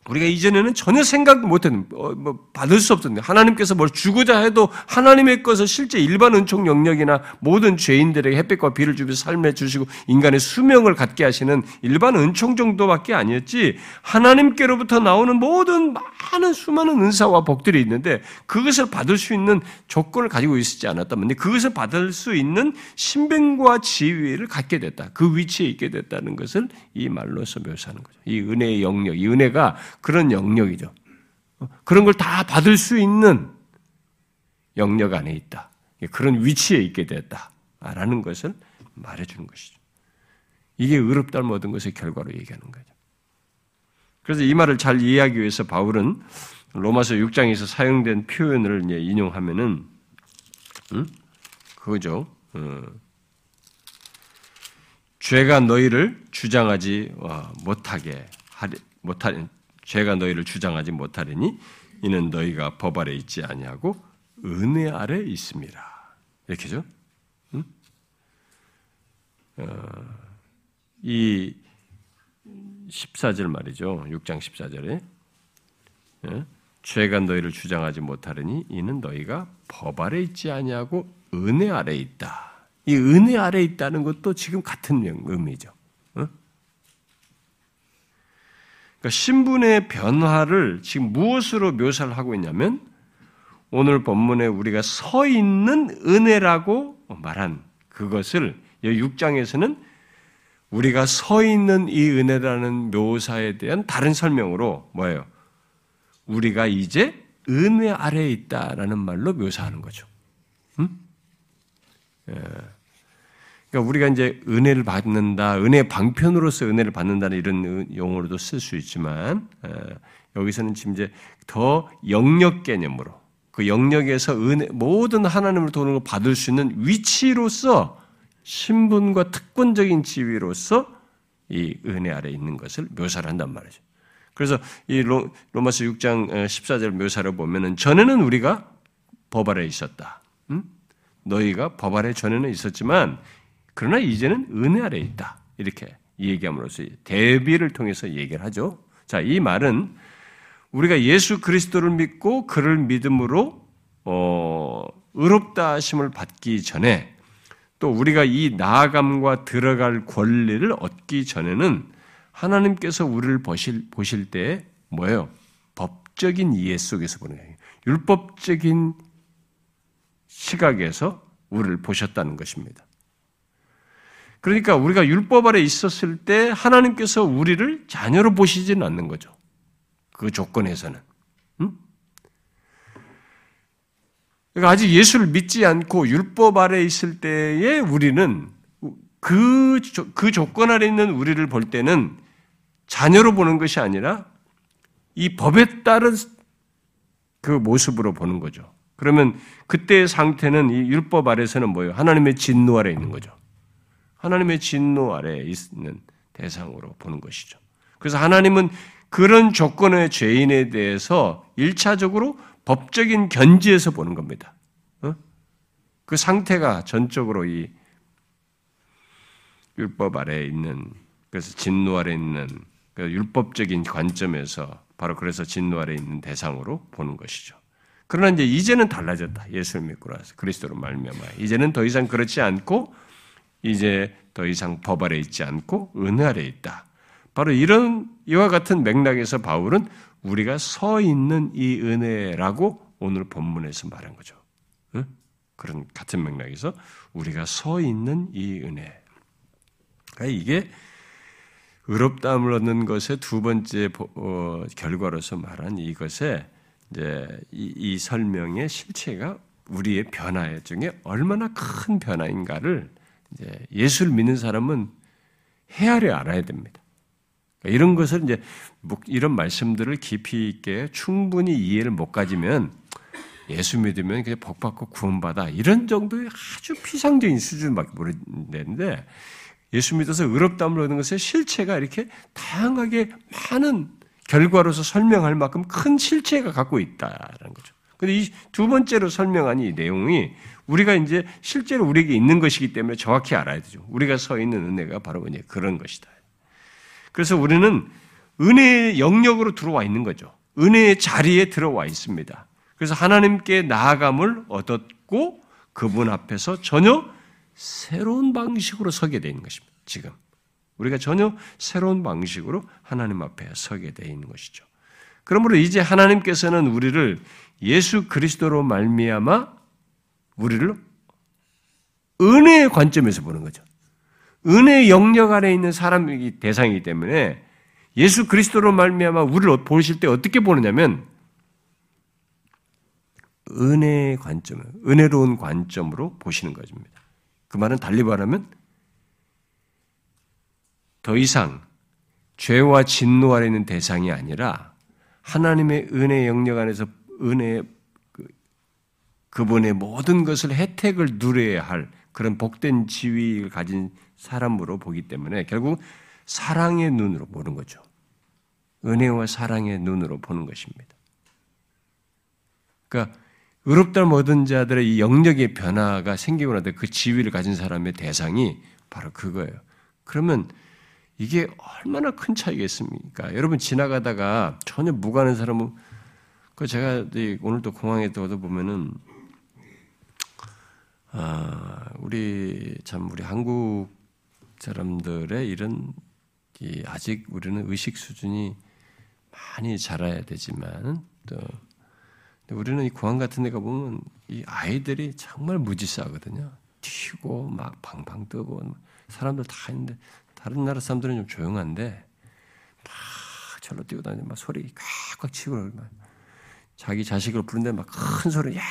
Speaker 1: 우리가 이전에는 전혀 생각도 못했는, 어, 뭐, 받을 수 없었는데, 하나님께서 뭘 주고자 해도 하나님의 것을 실제 일반 은총 영역이나 모든 죄인들에게 햇빛과 비를 주면서 삶에 주시고 인간의 수명을 갖게 하시는 일반 은총 정도밖에 아니었지, 하나님께로부터 나오는 모든 많은 수많은 은사와 복들이 있는데, 그것을 받을 수 있는 조건을 가지고 있지 않았다면, 그것을 받을 수 있는 신병과 지위를 갖게 됐다. 그 위치에 있게 됐다는 것을 이 말로서 묘사하는 거죠. 이 은혜의 영역, 이 은혜가 그런 영역이죠. 그런 걸 다 받을 수 있는 영역 안에 있다. 그런 위치에 있게 됐다라는 것을 말해주는 것이죠. 이게 의롭다를 얻은 것의 결과로 얘기하는 거죠. 그래서 이 말을 잘 이해하기 위해서 바울은 로마서 6장에서 사용된 표현을 인용하면은, 음? 그거죠. 어. 죄가 너희를 주장하지 못하게 하리, 못하, 죄가 너희를 주장하지 못하리니 이는 너희가 법 아래 있지 아니하고 은혜 아래 있습니다. 이렇게죠? 응? 어, 이 14절 말이죠. 6장 14절에 예? 죄가 너희를 주장하지 못하리니 이는 너희가 법 아래 있지 아니하고 은혜 아래 있다. 이 은혜 아래 있다는 것도 지금 같은 의미죠. 그러니까 신분의 변화를 지금 무엇으로 묘사를 하고 있냐면 오늘 본문에 우리가 서 있는 은혜라고 말한 그것을 6장에서는 우리가 서 있는 이 은혜라는 묘사에 대한 다른 설명으로 뭐예요? 우리가 이제 은혜 아래에 있다라는 말로 묘사하는 거죠. 음? 예. 그러니까 우리가 이제 은혜를 받는다, 은혜 방편으로서 은혜를 받는다는 이런 용어로도 쓸 수 있지만 예. 여기서는 지금 이제 더 영역 개념으로 그 영역에서 은혜, 모든 하나님을 도는 걸 받을 수 있는 위치로서 신분과 특권적인 지위로서 이 은혜 아래 있는 것을 묘사를 한단 말이죠. 그래서 이 로, 마서 6장 14절 묘사를 보면은 전에는 우리가 법 아래 있었다. 응? 너희가 법 아래 전에는 있었지만 그러나 이제는 은혜 아래 있다. 이렇게 얘기함으로써 대비를 통해서 얘기를 하죠. 자, 이 말은 우리가 예수 그리스도를 믿고 그를 믿음으로 어, 의롭다 하심을 받기 전에 또 우리가 이 나아감과 들어갈 권리를 얻기 전에는 하나님께서 우리를 보실, 보실 때 뭐예요? 법적인 이해 속에서 보는 거예요. 율법적인 시각에서 우리를 보셨다는 것입니다. 그러니까 우리가 율법 아래 있었을 때 하나님께서 우리를 자녀로 보시지는 않는 거죠. 그 조건에서는. 음? 그러니까 아직 예수를 믿지 않고 율법 아래 있을 때에 우리는 그, 그 조건 아래 있는 우리를 볼 때는 자녀로 보는 것이 아니라 이 법에 따른 그 모습으로 보는 거죠. 그러면 그때의 상태는 이 율법 아래서는 뭐예요? 하나님의 진노 아래 있는 거죠. 하나님의 진노 아래 있는 대상으로 보는 것이죠. 그래서 하나님은 그런 조건의 죄인에 대해서 일차적으로 법적인 견지에서 보는 겁니다. 어? 그 상태가 전적으로 이 율법 아래에 있는 그래서 진노 아래 있는 그 율법적인 관점에서 바로 그래서 진노 아래 있는 대상으로 보는 것이죠. 그러나 이제 이제는 달라졌다. 예수를 믿고 나서 그리스도로 말미암아 이제는 더 이상 그렇지 않고 이제 더 이상 법 아래 있지 않고 은혜 아래 있다. 바로 이런 이와 같은 맥락에서 바울은 우리가 서 있는 이 은혜라고 오늘 본문에서 말한 거죠. 응? 그런 같은 맥락에서 우리가 서 있는 이 은혜. 그러니까 이게 의롭다함을 얻는 것의 두 번째 어, 결과로서 말한 이것에 이제 이, 이 설명의 실체가 우리의 변화 중에 얼마나 큰 변화인가를 이제 예수를 믿는 사람은 헤아려 알아야 됩니다. 이런 것을 이제 이런 말씀들을 깊이 있게 충분히 이해를 못 가지면 예수 믿으면 그냥 복 받고 구원받아 이런 정도의 아주 피상적인 수준밖에 모르는데 예수 믿어서 의롭다함을 얻는 것의 실체가 이렇게 다양하게 많은 결과로서 설명할 만큼 큰 실체가 갖고 있다라는 거죠. 근데 이 두 번째로 설명한 이 내용이 우리가 이제 실제로 우리에게 있는 것이기 때문에 정확히 알아야 되죠. 우리가 서 있는 은혜가 바로 이제 그런 것이다. 그래서 우리는 은혜의 영역으로 들어와 있는 거죠. 은혜의 자리에 들어와 있습니다. 그래서 하나님께 나아감을 얻었고 그분 앞에서 전혀 새로운 방식으로 서게 되는 것입니다. 지금 우리가 전혀 새로운 방식으로 하나님 앞에 서게 되어 있는 것이죠. 그러므로 이제 하나님께서는 우리를 예수 그리스도로 말미암아 우리를 은혜의 관점에서 보는 거죠. 은혜 영역 아래 있는 사람이 대상이기 때문에 예수 그리스도로 말미암아 우리를 보실 때 어떻게 보느냐면 은혜의 관점, 은혜로운 관점으로 보시는 것입니다. 그 말은 달리 말하면 더 이상 죄와 진노 아래 있는 대상이 아니라 하나님의 은혜 영역 안에서 은혜 그, 그분의 모든 것을 혜택을 누려야 할 그런 복된 지위를 가진 사람으로 보기 때문에 결국 사랑의 눈으로 보는 거죠. 은혜와 사랑의 눈으로 보는 것입니다. 그러니까 의롭다 얻은 자들의 이 영역의 변화가 생기고 나서 그 지위를 가진 사람의 대상이 바로 그거예요. 그러면 이게 얼마나 큰 차이겠습니까? 여러분 지나가다가 전혀 무관한 사람은 그 제가 오늘도 공항에 도 보면은 아, 우리 참 우리 한국 사람들의 이런 아직 우리는 의식 수준이 많이 자라야 되지만 또 우리는 이 공항 같은 데 가 보면 이 아이들이 정말 무지싸거든요. 튀고 막 방방 뜨고 사람들 다 있는데 다른 나라 사람들은 좀 조용한데 막 절로 뛰고 다니고 막 소리 꽉꽉 치고 막 자기 자식을 부른데 막 큰 소리 야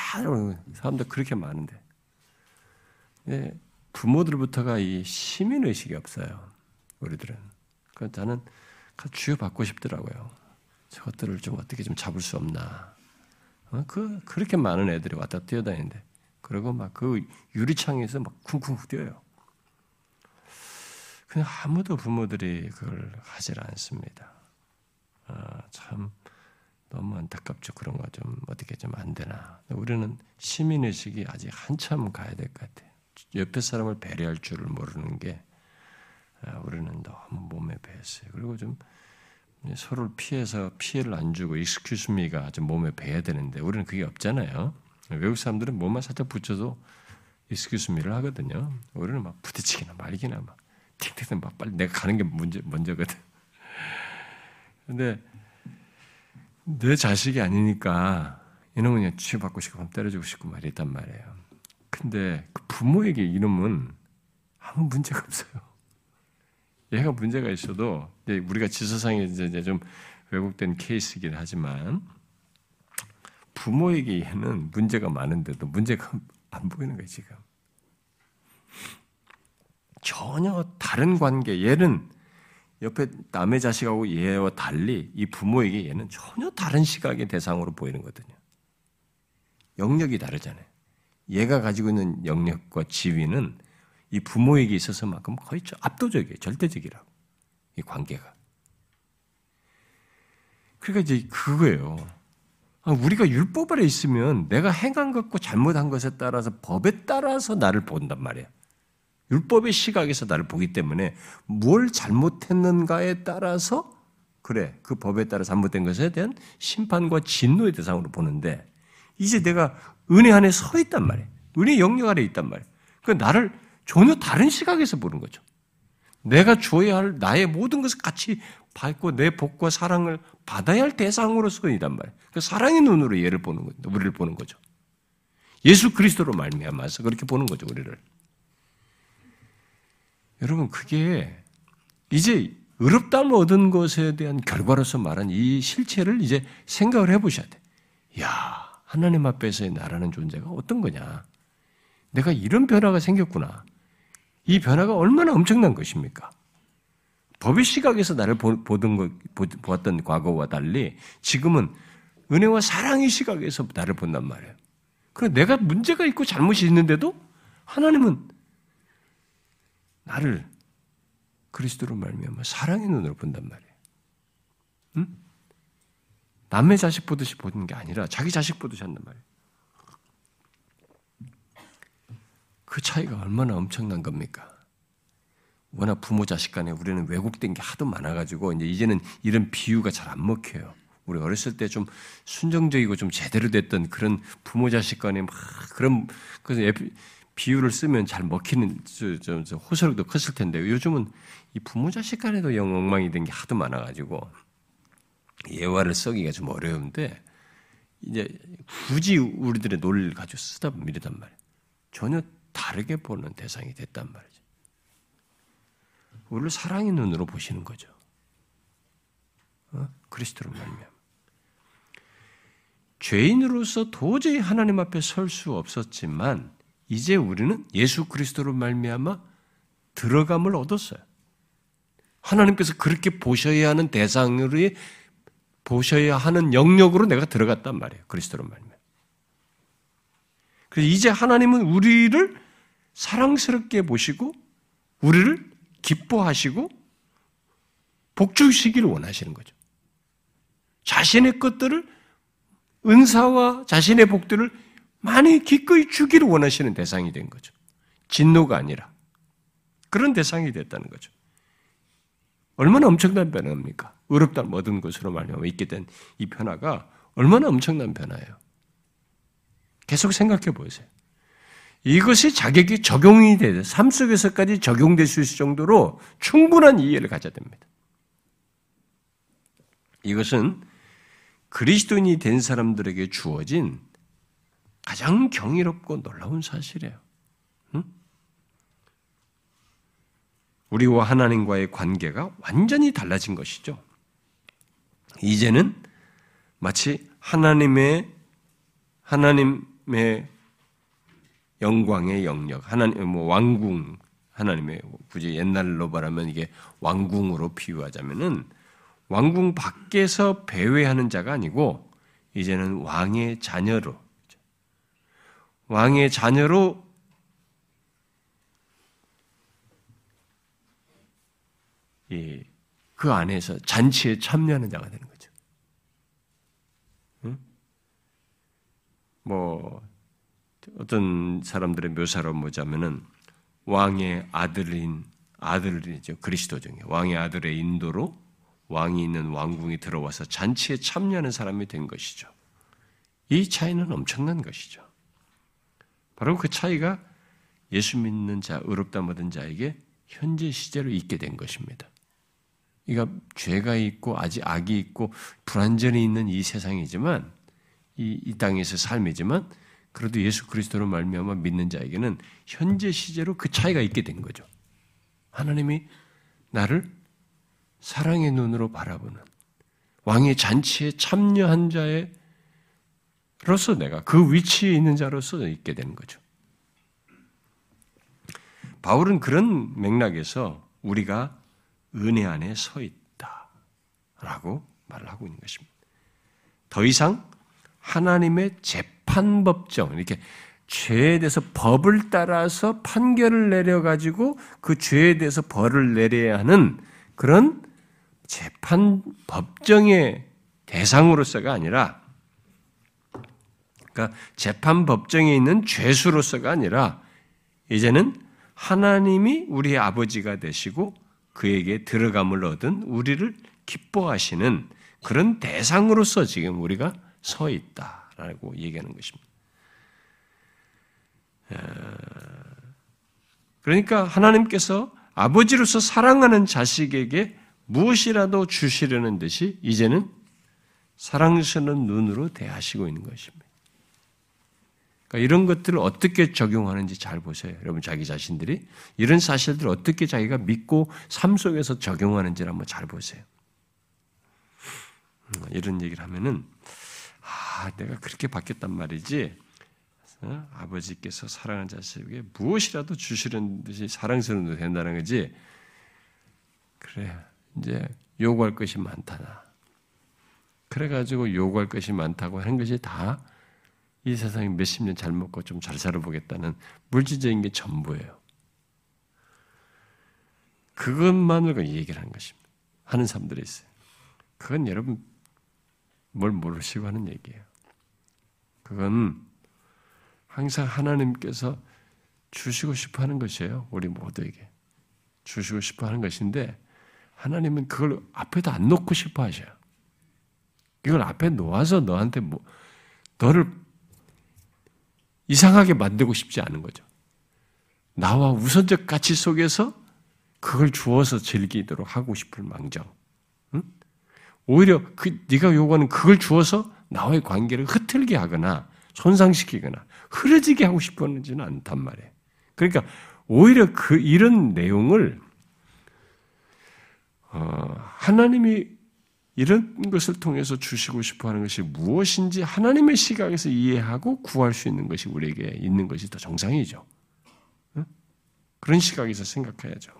Speaker 1: 사람들 그렇게 많은데 예, 부모들부터가 이 시민 의식이 없어요. 우리들은. 그 나는 주여 받고 싶더라고요. 저것들을 좀 어떻게 좀 잡을 수 없나. 어? 그 그렇게 많은 애들이 왔다 뛰어다니는데 그리고 막 그 유리창에서 막 쿵쿵 뛰어요. 그냥 아무도 부모들이 그걸 하질 않습니다. 아, 참 너무 안타깝죠. 그런 거 좀 어떻게 좀 안 되나. 우리는 시민 의식이 아직 한참 가야 될 것 같아요. 옆에 사람을 배려할 줄을 모르는 게 아, 우리는 너무 몸에 배었어요. 그리고 좀 서로를 피해서 피해를 안 주고 excuse me가 좀 몸에 배야 되는데 우리는 그게 없잖아요. 외국 사람들은 몸만 살짝 붙여도 excuse me를 하거든요. 우리는 막 부딪히기나 말기나 막 틱틱 막 빨리 내가 가는 게 문제 먼저거든. 근데 내 자식이 아니니까 이놈은 그냥 쥐어박고 싶고 때려주고 싶고 말이단 말이에요. 근데 그 부모에게 이놈은 아무 문제가 없어요. 얘가 문제가 있어도 우리가 지서상에 이제 좀 왜곡된 케이스이긴 하지만 부모에게 얘는 문제가 많은데도 문제가 안 보이는 거예요 지금. 전혀 다른 관계. 얘는 옆에 남의 자식하고 얘와 달리 이 부모에게 얘는 전혀 다른 시각의 대상으로 보이는 거거든요. 영역이 다르잖아요. 얘가 가지고 있는 영역과 지위는 이 부모에게 있어서만큼 거의 압도적이에요. 절대적이라고. 이 관계가. 그러니까 이제 그거예요. 아, 우리가 율법 아래 있으면 내가 행한 것과 잘못한 것에 따라서 법에 따라서 나를 본단 말이에요. 율법의 시각에서 나를 보기 때문에 뭘 잘못했는가에 따라서 그래 그 법에 따라 잘못된 것에 대한 심판과 진노의 대상으로 보는데 이제 내가 은혜 안에 서 있단 말이에요. 은혜 영역 아래 있단 말이에요. 그 나를 전혀 다른 시각에서 보는 거죠. 내가 줘야 할 나의 모든 것을 같이 받고 내 복과 사랑을 받아야 할 대상으로서이단 말이에요. 그 사랑의 눈으로 얘를 보는 거죠. 우리를 보는 거죠. 예수 그리스도로 말미암아서 그렇게 보는 거죠, 우리를. 여러분 그게 이제 의롭다함을 얻은 것에 대한 결과로서 말한 이 실체를 이제 생각을 해보셔야 돼. 야 하나님 앞에서의 나라는 존재가 어떤 거냐? 내가 이런 변화가 생겼구나. 이 변화가 얼마나 엄청난 것입니까? 법의 시각에서 나를 보던 것, 보았던 과거와 달리 지금은 은혜와 사랑의 시각에서 나를 본단 말이에요. 그럼 내가 문제가 있고 잘못이 있는데도 하나님은 나를 그리스도로 말미암아 사랑의 눈으로 본단 말이에요. 응? 남의 자식 보듯이 보는 게 아니라 자기 자식 보듯이 한단 말이에요. 그 차이가 얼마나 엄청난 겁니까? 워낙 부모 자식 간에 우리는 왜곡된 게 하도 많아가지고 이제 이제는 이런 비유가 잘 안 먹혀요. 우리 어렸을 때 좀 순정적이고 좀 제대로 됐던 그런 부모 자식 간에 막 그런 그래서 비유를 쓰면 잘 먹히는 호소력도 컸을 텐데 요즘은 이 부모 자식 간에도 영 엉망이 된 게 하도 많아가지고 예화를 쓰기가 좀 어려운데 이제 굳이 우리들의 논리를 가지고 쓰다 이단 말이에요. 전혀 다르게 보는 대상이 됐단 말이죠. 우리를 사랑의 눈으로 보시는 거죠. 어? 그리스도로 말미암. 죄인으로서 도저히 하나님 앞에 설 수 없었지만 이제 우리는 예수 그리스도로 말미암아 들어감을 얻었어요. 하나님께서 그렇게 보셔야 하는 대상으로 보셔야 하는 영역으로 내가 들어갔단 말이에요. 그리스도로 말미암아. 그래서 이제 하나님은 우리를 사랑스럽게 보시고 우리를 기뻐하시고 복주시기를 원하시는 거죠. 자신의 것들을 은사와 자신의 복들을 많이 기꺼이 주기를 원하시는 대상이 된 거죠. 진노가 아니라 그런 대상이 됐다는 거죠. 얼마나 엄청난 변화입니까? 의롭다 얻은 것으로 말미암아 있게 된 이 변화가 얼마나 엄청난 변화예요. 계속 생각해 보세요. 이것이 자격이 적용이 돼, 삶 속에서까지 적용될 수 있을 정도로 충분한 이해를 가져야 됩니다. 이것은 그리스도인이 된 사람들에게 주어진 가장 경이롭고 놀라운 사실이에요. 응? 우리와 하나님과의 관계가 완전히 달라진 것이죠. 이제는 마치 하나님의 하나님의 영광의 영역, 하나님 뭐 왕궁 하나님의 굳이 옛날로 말하면 이게 왕궁으로 비유하자면은 왕궁 밖에서 배회하는 자가 아니고 이제는 왕의 자녀로 왕의 자녀로 그 안에서 잔치에 참여하는 자가 되는 거죠. 응? 뭐 어떤 사람들의 묘사로 보자면은 왕의 아들인 아들이죠 그리스도 중에 왕의 아들의 인도로 왕이 있는 왕궁에 들어와서 잔치에 참여하는 사람이 된 것이죠. 이 차이는 엄청난 것이죠. 바로 그 차이가 예수 믿는 자, 의롭다 모든 자에게 현재 시제로 있게 된 것입니다. 그러니까 죄가 있고 아직 악이 있고 불완전히 있는 이 세상이지만 이, 이 땅에서 삶이지만 그래도 예수 그리스도로 말미암아 믿는 자에게는 현재 시제로 그 차이가 있게 된 거죠. 하나님이 나를 사랑의 눈으로 바라보는 왕의 잔치에 참여한 자 로서 내가 그 위치에 있는 자로서 있게 되는 거죠. 바울은 그런 맥락에서 우리가 은혜 안에 서 있다라고 말을 하고 있는 것입니다. 더 이상 하나님의 재판법정 이렇게 죄에 대해서 법을 따라서 판결을 내려 가지고 그 죄에 대해서 벌을 내려야 하는 그런 재판 법정의 대상으로서가 아니라 그러니까 재판 법정에 있는 죄수로서가 아니라 이제는 하나님이 우리의 아버지가 되시고 그에게 들어감을 얻은 우리를 기뻐하시는 그런 대상으로서 지금 우리가 서 있다라고 얘기하는 것입니다. 그러니까 하나님께서 아버지로서 사랑하는 자식에게 무엇이라도 주시려는 듯이 이제는 사랑스러운 눈으로 대하시고 있는 것입니다. 그러니까 이런 것들을 어떻게 적용하는지 잘 보세요. 여러분 자기 자신들이 이런 사실들을 어떻게 자기가 믿고 삶 속에서 적용하는지를 한번 잘 보세요. 음, 이런 얘기를 하면은 아 내가 그렇게 바뀌었단 말이지. 어? 아버지께서 사랑하는 자식에게 무엇이라도 주시는 듯이 사랑스러운 된다는 거지. 그래 이제 요구할 것이 많다나. 그래가지고 요구할 것이 많다고 하는 것이 다 이 세상에 몇십 년 잘 먹고 좀 잘 살아보겠다는 물질적인 게 전부예요. 그것만으로 얘기를 하는 것입니다. 하는 사람들이 있어요. 그건 여러분 뭘 모르시고 하는 얘기예요. 그건 항상 하나님께서 주시고 싶어 하는 것이에요. 우리 모두에게. 주시고 싶어 하는 것인데 하나님은 그걸 앞에다 안 놓고 싶어 하셔요. 이걸 앞에 놓아서 너한테 뭐, 너를 이상하게 만들고 싶지 않은 거죠. 나와 우선적 가치 속에서 그걸 주어서 즐기도록 하고 싶을 망정. 응? 오히려 그 네가 요구하는 그걸 주어서 나와의 관계를 흐틀게 하거나 손상시키거나 흐려지게 하고 싶었는지는 않단 말이에요. 그러니까 오히려 그 이런 내용을 어, 하나님이 이런 것을 통해서 주시고 싶어 하는 것이 무엇인지 하나님의 시각에서 이해하고 구할 수 있는 것이 우리에게 있는 것이 더 정상이죠. 그런 시각에서 생각해야죠.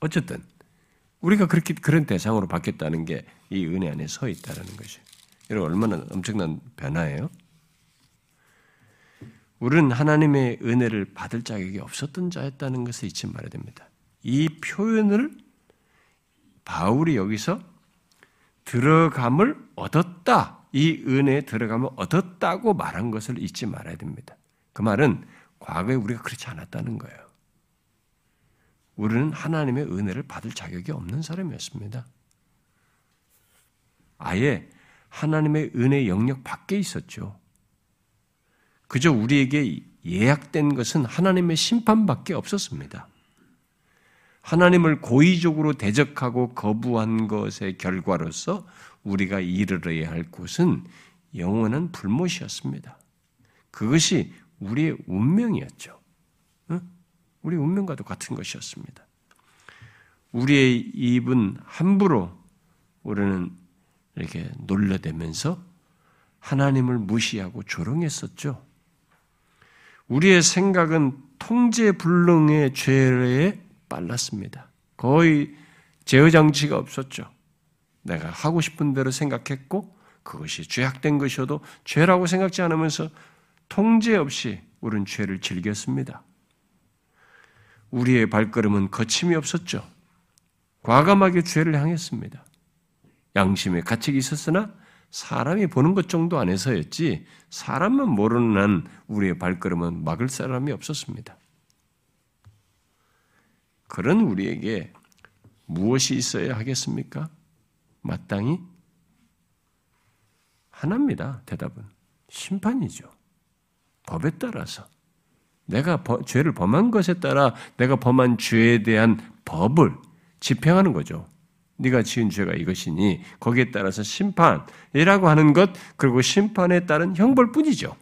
Speaker 1: 어쨌든 우리가 그렇게 그런 대상으로 바뀌었다는 게 이 은혜 안에 서 있다는 것이. 여러분 얼마나 엄청난 변화예요. 우리는 하나님의 은혜를 받을 자격이 없었던 자였다는 것을 잊지 말아야 됩니다. 이 표현을 바울이 여기서 들어감을 얻었다. 이 은혜에 들어감을 얻었다고 말한 것을 잊지 말아야 됩니다. 그 말은 과거에 우리가 그렇지 않았다는 거예요. 우리는 하나님의 은혜를 받을 자격이 없는 사람이었습니다. 아예 하나님의 은혜 영역 밖에 있었죠. 그저 우리에게 예약된 것은 하나님의 심판밖에 없었습니다. 하나님을 고의적으로 대적하고 거부한 것의 결과로서 우리가 이르러야 할 곳은 영원한 불못이었습니다. 그것이 우리의 운명이었죠. 우리 운명과도 같은 것이었습니다. 우리의 입은 함부로 우리는 이렇게 놀려대면서 하나님을 무시하고 조롱했었죠. 우리의 생각은 통제 불능의 죄에 빨랐습니다. 거의 제어 장치가 없었죠. 내가 하고 싶은 대로 생각했고 그것이 죄악된 것이어도 죄라고 생각지 않으면서 통제 없이 우리는 죄를 즐겼습니다. 우리의 발걸음은 거침이 없었죠. 과감하게 죄를 향했습니다. 양심의 가책이 있었으나 사람이 보는 것 정도 안에서였지 사람만 모르는 한 우리의 발걸음은 막을 사람이 없었습니다. 그런 우리에게 무엇이 있어야 하겠습니까? 마땅히 하나입니다. 대답은 심판이죠. 법에 따라서 내가 죄를 범한 것에 따라 내가 범한 죄에 대한 법을 집행하는 거죠. 네가 지은 죄가 이것이니 거기에 따라서 심판이라고 하는 것 그리고 심판에 따른 형벌뿐이죠.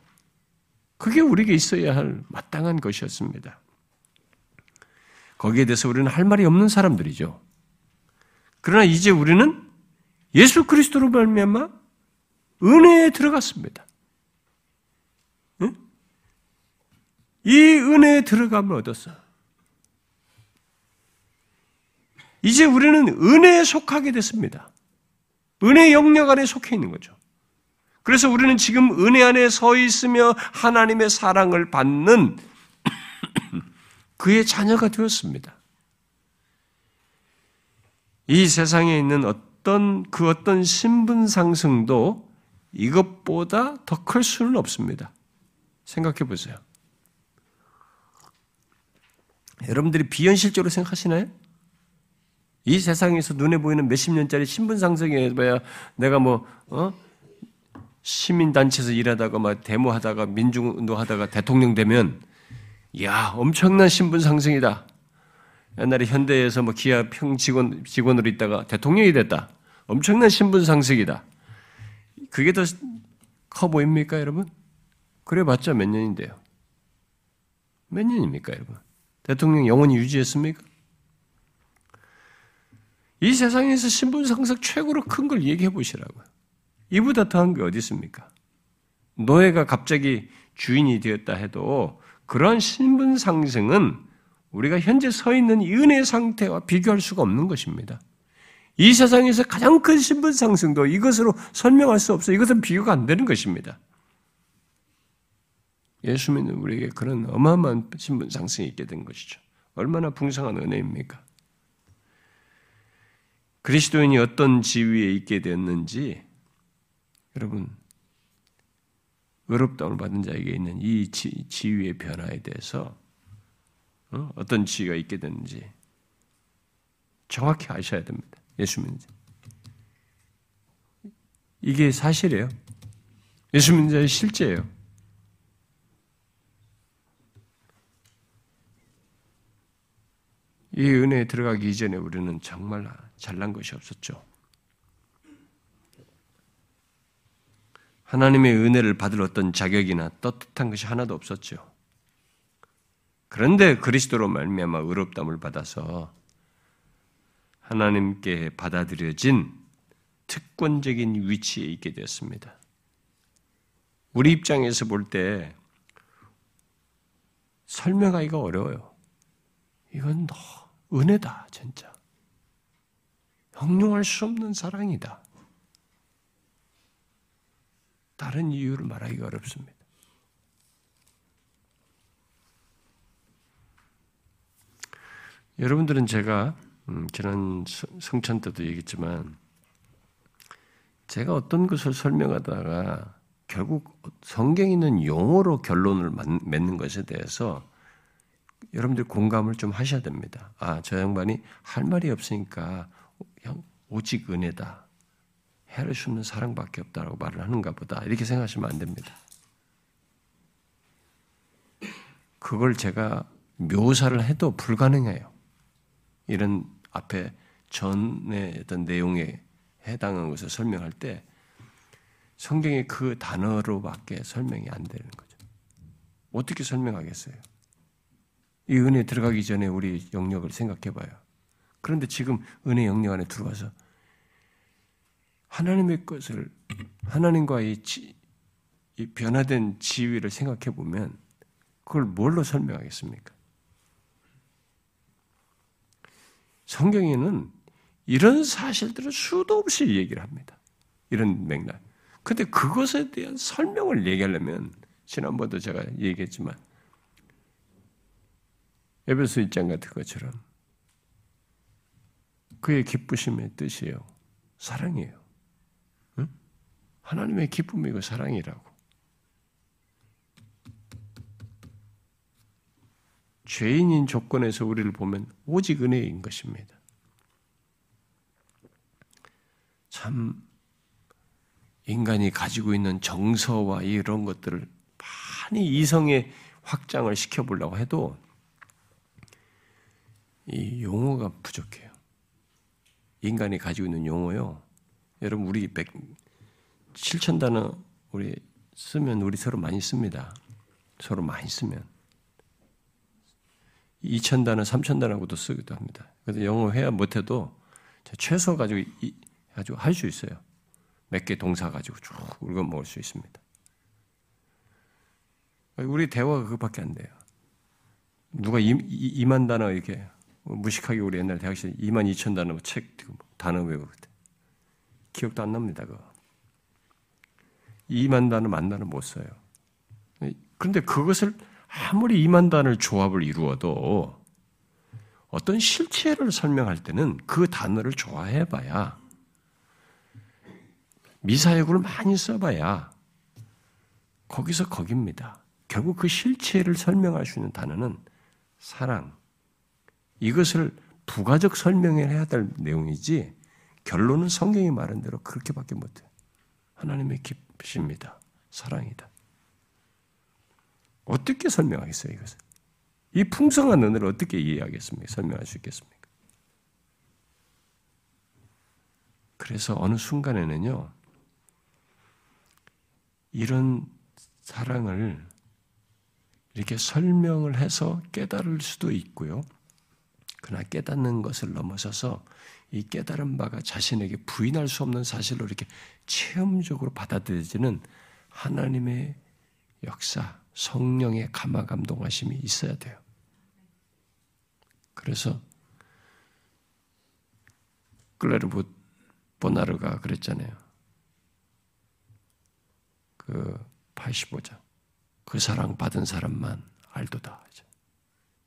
Speaker 1: 그게 우리에게 있어야 할 마땅한 것이었습니다. 거기에 대해서 우리는 할 말이 없는 사람들이죠. 그러나 이제 우리는 예수 그리스도로 말미암아 은혜에 들어갔습니다. 응? 이 은혜에 들어감을 얻었어. 이제 우리는 은혜에 속하게 됐습니다. 은혜 영역 안에 속해 있는 거죠. 그래서 우리는 지금 은혜 안에 서 있으며 하나님의 사랑을 받는 그의 자녀가 되었습니다. 이 세상에 있는 어떤 그 어떤 신분 상승도 이것보다 더 클 수는 없습니다. 생각해 보세요. 여러분들이 비현실적으로 생각하시나요? 이 세상에서 눈에 보이는 몇십 년짜리 신분 상승에 봐야 내가 뭐 어? 시민 단체에서 일하다가 막 데모하다가 민중운동 하다가 대통령 되면 야 엄청난 신분 상승이다. 옛날에 현대에서 뭐 기아 평 직원 직원으로 있다가 대통령이 됐다. 엄청난 신분 상승이다. 그게 더 커 보입니까, 여러분? 그래 봤자 몇 년인데요. 몇 년입니까, 여러분? 대통령 영원히 유지했습니까? 이 세상에서 신분 상승 최고로 큰 걸 얘기해 보시라고요. 이보다 더한 게 어디 있습니까? 노예가 갑자기 주인이 되었다 해도 그러한 신분 상승은 우리가 현재 서 있는 이 은혜 상태와 비교할 수가 없는 것입니다. 이 세상에서 가장 큰 신분 상승도 이것으로 설명할 수 없어요. 이것은 비교가 안 되는 것입니다. 예수 믿는 우리에게 그런 어마어마한 신분 상승이 있게 된 것이죠. 얼마나 풍성한 은혜입니까? 그리스도인이 어떤 지위에 있게 됐는지 여러분 의롭다움을 받은 자에게 있는 이 지, 위의 변화에 대해서 어? 떤 지위가 있게 됐는지 정확히 아셔야 됩니다. 예수 믿는 자. 이게 사실이에요. 예수 믿는 자의 실제예요. 이 은혜에 들어가기 이전에 우리는 정말 잘난 것이 없었죠. 하나님의 은혜를 받을 어떤 자격이나 떳떳한 것이 하나도 없었죠. 그런데 그리스도로 말미암아 의롭담을 받아서 하나님께 받아들여진 특권적인 위치에 있게 되었습니다. 우리 입장에서 볼 때 설명하기가 어려워요. 이건 너 은혜다, 진짜. 형용할 수 없는 사랑이다. 다른 이유를 말하기가 어렵습니다. 여러분들은 제가 음, 지난 성찬 때도 얘기했지만 제가 어떤 것을 설명하다가 결국 성경에 있는 용어로 결론을 맺는 것에 대해서 여러분들 공감을 좀 하셔야 됩니다. 아, 저 양반이 할 말이 없으니까 그냥 오직 은혜다. 해를 수 없는 사랑밖에 없다라고 말을 하는가 보다. 이렇게 생각하시면 안 됩니다. 그걸 제가 묘사를 해도 불가능해요. 이런 앞에 전의 어떤 내용에 해당한 것을 설명할 때 성경의 그 단어로밖에 설명이 안 되는 거죠. 어떻게 설명하겠어요? 이 은혜 들어가기 전에 우리 영역을 생각해 봐요. 그런데 지금 은혜 영역 안에 들어와서 하나님의 것을 하나님과의 지, 이 변화된 지위를 생각해 보면 그걸 뭘로 설명하겠습니까? 성경에는 이런 사실들을 수도 없이 얘기를 합니다. 이런 맥락. 근데 그것에 대한 설명을 얘기하려면 지난번도 제가 얘기했지만 에베소 1장 같은 것처럼 그의 기쁘심의 뜻이에요. 사랑이에요. 응? 하나님의 기쁨이고 사랑이라고. 죄인인 조건에서 우리를 보면 오직 은혜인 것입니다. 참 인간이 가지고 있는 정서와 이런 것들을 많이 이성에 확장을 시켜보려고 해도 이 용어가 부족해요. 인간이 가지고 있는 용어요. 여러분 우리 1 7천 단어 우리 쓰면 우리 서로 많이 씁니다. 서로 많이 쓰면 2천 단어, 3천 단어하고도 쓰기도 합니다. 그래서 영어 회화 못해도 최소 가지고 가지고 할 수 있어요. 몇 개 동사 가지고 쭉 읽어 먹을 수 있습니다. 우리 대화가 그것밖에 안 돼요. 누가 2, 만 단어 이렇게 무식하게 우리 옛날 대학 시절 2만 2천 단어 책 단어 외우고 기억도 안 납니다. 그거. 2만 단어 만 단어 못 써요. 그런데 그것을 아무리 2만 단어를 조합을 이루어도 어떤 실체를 설명할 때는 그 단어를 좋아해 봐야 미사역을 많이 써봐야 거기서 거깁니다. 결국 그 실체를 설명할 수 있는 단어는 사랑. 이것을 부가적 설명을 해야 될 내용이지 결론은 성경이 말한 대로 그렇게밖에 못해. 하나님의 기 쁘십니다. 사랑이다. 어떻게 설명하겠어요, 이것을? 이 풍성한 은혜를 어떻게 이해하겠습니까? 설명할 수 있겠습니까? 그래서 어느 순간에는요, 이런 사랑을 이렇게 설명을 해서 깨달을 수도 있고요. 그러나 깨닫는 것을 넘어서서 이 깨달은 바가 자신에게 부인할 수 없는 사실로 이렇게 체험적으로 받아들여지는 하나님의 역사, 성령의 감화 감동하심이 있어야 돼요. 그래서 클레르부 보나르가 그랬잖아요. 그 85장. 그 사랑 받은 사람만 알도다.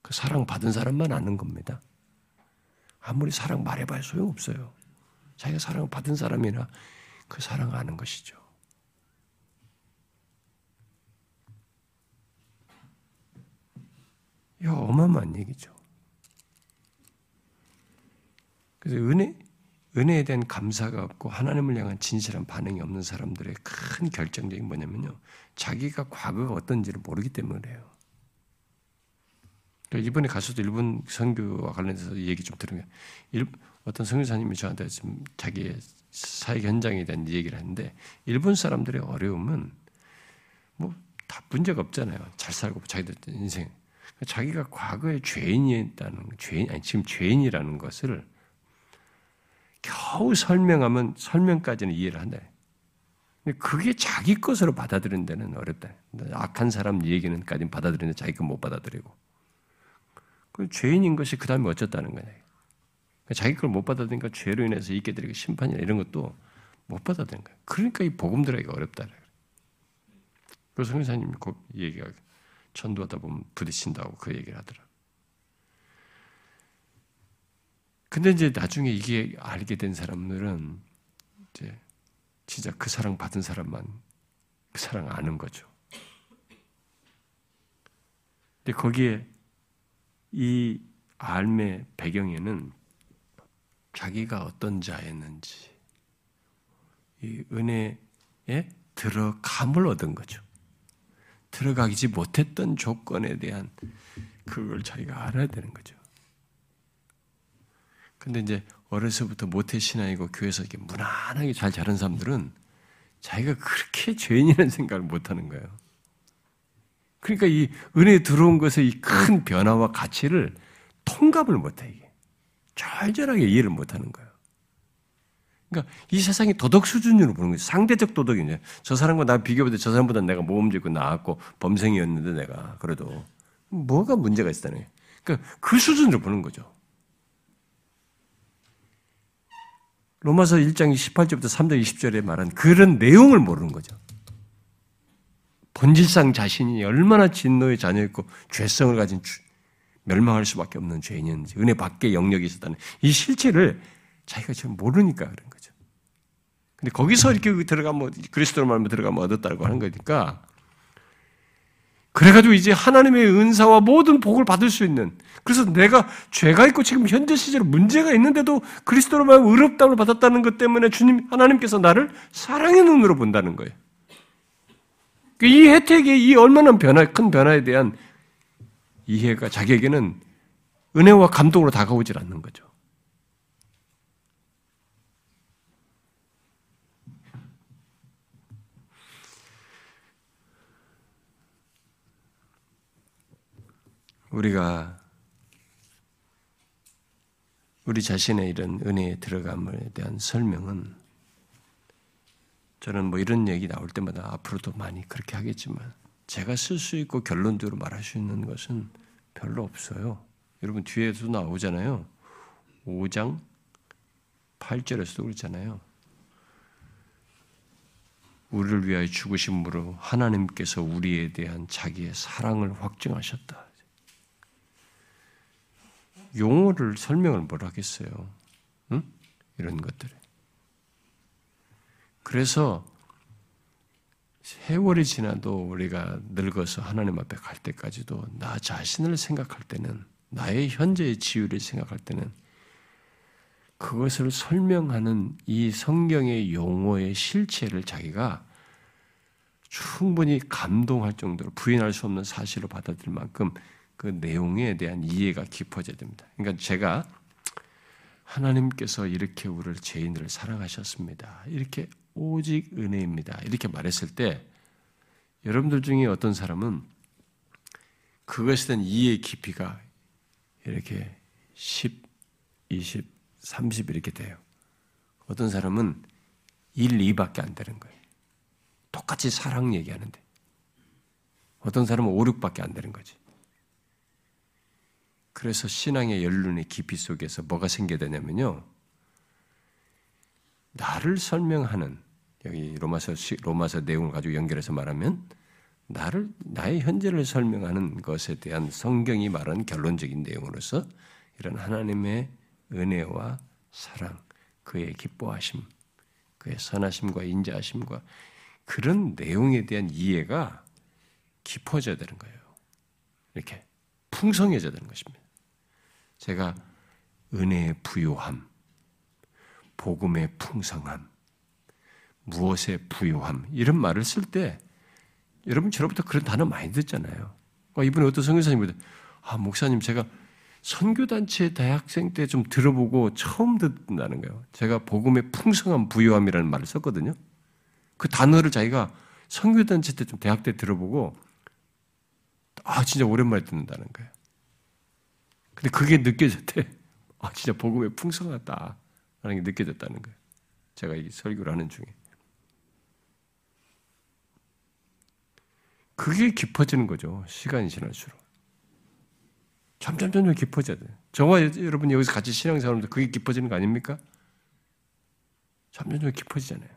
Speaker 1: 그 사랑 받은 사람만 아는 겁니다. 아무리 사랑 말해봐야 소용없어요. 자기가 사랑 받은 사람이나 그 사랑 아는 것이죠. 이 어마어마한 얘기죠. 그래서 은혜, 은혜에 대한 감사가 없고 하나님을 향한 진실한 반응이 없는 사람들의 큰 결정적인 뭐냐면요. 자기가 과거가 어떤지를 모르기 때문에요. 그러니까 이번에 가서도 일본 선교와 관련해서 얘기 좀 들으면 어떤 선교사님이 저한테 좀 자기의 사회 현장에 대한 얘기를 하는데 일본 사람들의 어려움은 뭐 다 문제가 없잖아요. 잘 살고 자기들 인생 자기가 과거에 죄인이었다는 죄인 아니 지금 죄인이라는 것을 겨우 설명하면 설명까지는 이해를 한다. 근데 그게 자기 것으로 받아들이는 데는 어렵다. 악한 사람 얘기는까지 받아들이는데 자기 것못 받아들이고. 그 죄인인 것이 그 다음에 어쩌다는 거냐. 그러니까 자기 걸 못 받아들이니까 죄로 인해서 있게 되는 심판이나 이런 것도 못 받아들이는 거야. 그러니까 이 복음 들어기가 어렵다. 그래서 성사님이 그 얘기가 전도하다 보면 부딪힌다고 그 얘기를 하더라. 근데 이제 나중에 이게 알게 된 사람들은 이제 진짜 그 사랑 받은 사람만 그 사랑 아는 거죠. 근데 거기에 이 알의 배경에는 자기가 어떤 자였는지 이 은혜에 들어감을 얻은 거죠. 들어가지 못했던 조건에 대한 그걸 자기가 알아야 되는 거죠. 근데 이제 어려서부터 모태 신앙이고 교회에서 이렇게 무난하게 잘 자란 사람들은 자기가 그렇게 죄인이라는 생각을 못 하는 거예요. 그러니까 이 은혜에 들어온 것의 이 큰 변화와 가치를 통감을 못 해, 이게. 절절하게 이해를 못하는 거예요. 그러니까 이 세상이 도덕 수준으로 보는 거죠. 상대적 도덕이 이제 저 사람과 나 비교해도 저 사람보다 내가 모범적이고 나았고 범생이었는데 내가 그래도 뭐가 문제가 있다는. 그러니까 그 수준으로 보는 거죠. 로마서 1장 18절부터 3장 20절에 말한 그런 내용을 모르는 거죠. 본질상 자신이 얼마나 진노의 자녀였고 죄성을 가진 멸망할 수밖에 없는 죄인이었는지 은혜 밖에 영역이 있었다는 이 실체를 자기가 지금 모르니까 그런 거죠. 근데 거기서 이렇게 들어가면 그리스도로 말하면 들어가면 얻었다고 하는 거니까 그래가지고 이제 하나님의 은사와 모든 복을 받을 수 있는 그래서 내가 죄가 있고 지금 현재 시제로 문제가 있는데도 그리스도로 말하면 의롭다을 받았다는 것 때문에 주님 하나님께서 나를 사랑의 눈으로 본다는 거예요. 이 혜택의 이 얼마나 변화 큰 변화에 대한 이해가 자기에게는 은혜와 감동으로 다가오질 않는 거죠. 우리가 우리 자신의 이런 은혜에 들어감에 대한 설명은 저는 뭐 이런 얘기 나올 때마다 앞으로도 많이 그렇게 하겠지만 제가 쓸 수 있고 결론적으로 말할 수 있는 것은 별로 없어요. 여러분 뒤에도 나오잖아요. 5장 8절에서도 그렇잖아요. 우리를 위하여 죽으심으로 하나님께서 우리에 대한 자기의 사랑을 확증하셨다. 용어를 설명을 뭘 하겠어요? 응? 이런 것들. 그래서 세월이 지나도 우리가 늙어서 하나님 앞에 갈 때까지도 나 자신을 생각할 때는 나의 현재의 지위를 생각할 때는 그것을 설명하는 이 성경의 용어의 실체를 자기가 충분히 감동할 정도로 부인할 수 없는 사실로 받아들일 만큼 그 내용에 대한 이해가 깊어져야 됩니다. 그러니까 제가 하나님께서 이렇게 우리를 죄인들을 사랑하셨습니다. 이렇게 오직 은혜입니다. 이렇게 말했을 때 여러분들 중에 어떤 사람은 그것에 대한 이해의 깊이가 이렇게 10, 20, 30 이렇게 돼요. 어떤 사람은 1, 2밖에 안 되는 거예요. 똑같이 사랑 얘기하는데. 어떤 사람은 5, 6밖에 안 되는 거지. 그래서 신앙의 연륜의 깊이 속에서 뭐가 생겨야 되냐면요. 나를 설명하는 여기 로마서 로마서 내용을 가지고 연결해서 말하면 나를 나의 현재를 설명하는 것에 대한 성경이 말하는 결론적인 내용으로서 이런 하나님의 은혜와 사랑, 그의 기뻐하심, 그의 선하심과 인자하심과 그런 내용에 대한 이해가 깊어져야 되는 거예요. 이렇게 풍성해져야 되는 것입니다. 제가 은혜의 부요함, 복음의 풍성함, 무엇의 부요함 이런 말을 쓸 때 여러분 저로부터 그런 단어 많이 듣잖아요. 아, 이분이 어떤 선교사님보다 아 목사님 제가 선교단체 대학생 때 좀 들어보고 처음 듣는다는 거예요. 제가 복음의 풍성한 부요함이라는 말을 썼거든요. 그 단어를 자기가 선교단체 때 좀 대학 때 들어보고 아 진짜 오랜만에 듣는다는 거예요. 근데 그게 느껴졌대. 아 진짜 복음의 풍성하다. 라는 게 느껴졌다는 거예요. 제가 이 설교를 하는 중에. 그게 깊어지는 거죠. 시간이 지날수록. 점점 점점 깊어져야 돼요. 저와 여러분 여기서 같이 신앙생활하면서 그게 깊어지는 거 아닙니까? 점점 점 깊어지잖아요.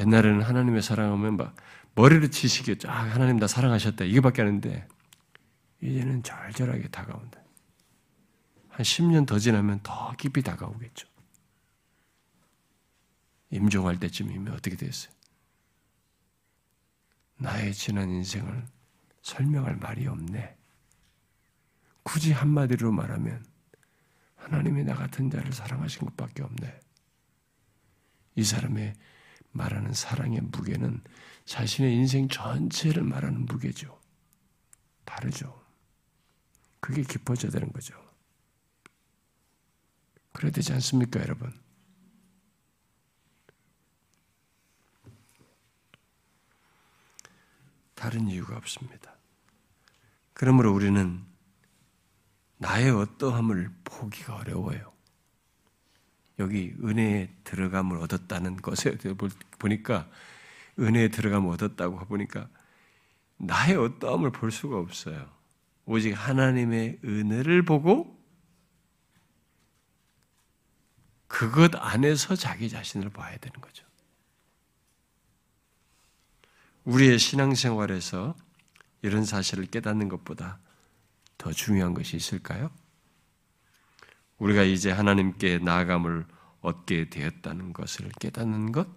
Speaker 1: 옛날에는 하나님의 사랑하면 막 머리를 치시겠죠. 아, 하나님 나 사랑하셨다. 이게밖에 하는데 이제는 절절하게 다가온다. 한 10년 더 지나면 더 깊이 다가오겠죠. 임종할 때쯤이면 어떻게 됐어요? 나의 지난 인생을 설명할 말이 없네. 굳이 한마디로 말하면 하나님이 나 같은 자를 사랑하신 것밖에 없네. 이 사람의 말하는 사랑의 무게는 자신의 인생 전체를 말하는 무게죠. 다르죠. 그게 깊어져야 되는 거죠. 그래야 되지 않습니까, 여러분? 다른 이유가 없습니다. 그러므로 우리는 나의 어떠함을 보기가 어려워요. 여기 은혜에 들어감을 얻었다는 것에 보니까 은혜에 들어감을 얻었다고 보니까 나의 어떠함을 볼 수가 없어요. 오직 하나님의 은혜를 보고 그것 안에서 자기 자신을 봐야 되는 거죠. 우리의 신앙생활에서 이런 사실을 깨닫는 것보다 더 중요한 것이 있을까요? 우리가 이제 하나님께 나아감을 얻게 되었다는 것을 깨닫는 것,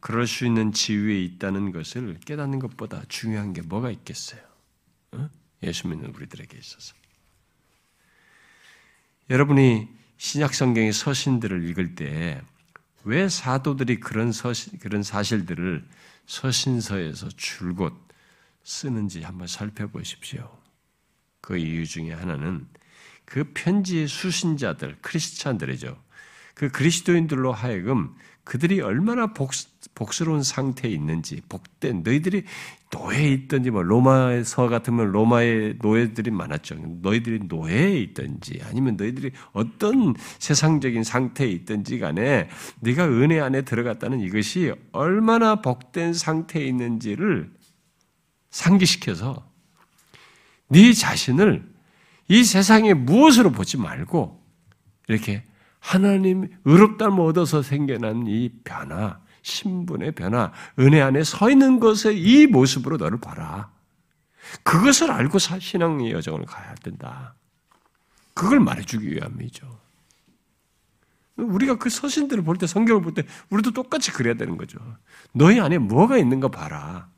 Speaker 1: 그럴 수 있는 지위에 있다는 것을 깨닫는 것보다 중요한 게 뭐가 있겠어요? 어? 예수 믿는 우리들에게 있어서. 여러분이 신약 성경의 서신들을 읽을 때 왜 사도들이 그런 서신, 그런 사실들을 서신서에서 줄곧 쓰는지 한번 살펴보십시오. 그 이유 중에 하나는 그 편지의 수신자들, 크리스찬들이죠. 그 그리스도인들로 하여금 그들이 얼마나 복, 복스러운 상태에 있는지, 복된, 너희들이 노예에 있든지, 뭐, 로마서 같으면 로마의 노예들이 많았죠. 너희들이 노예에 있든지, 아니면 너희들이 어떤 세상적인 상태에 있든지 간에, 네가 은혜 안에 들어갔다는 이것이 얼마나 복된 상태에 있는지를 상기시켜서, 네 자신을 이 세상에 무엇으로 보지 말고, 이렇게 하나님 의롭다을 얻어서 생겨난 이 변화, 신분의 변화, 은혜 안에 서 있는 것의 이 모습으로 너를 봐라. 그것을 알고 신앙의 여정을 가야 된다. 그걸 말해주기 위함이죠. 우리가 그 서신들을 볼 때, 성경을 볼 때, 우리도 똑같이 그래야 되는 거죠. 너희 안에 뭐가 있는가 봐라.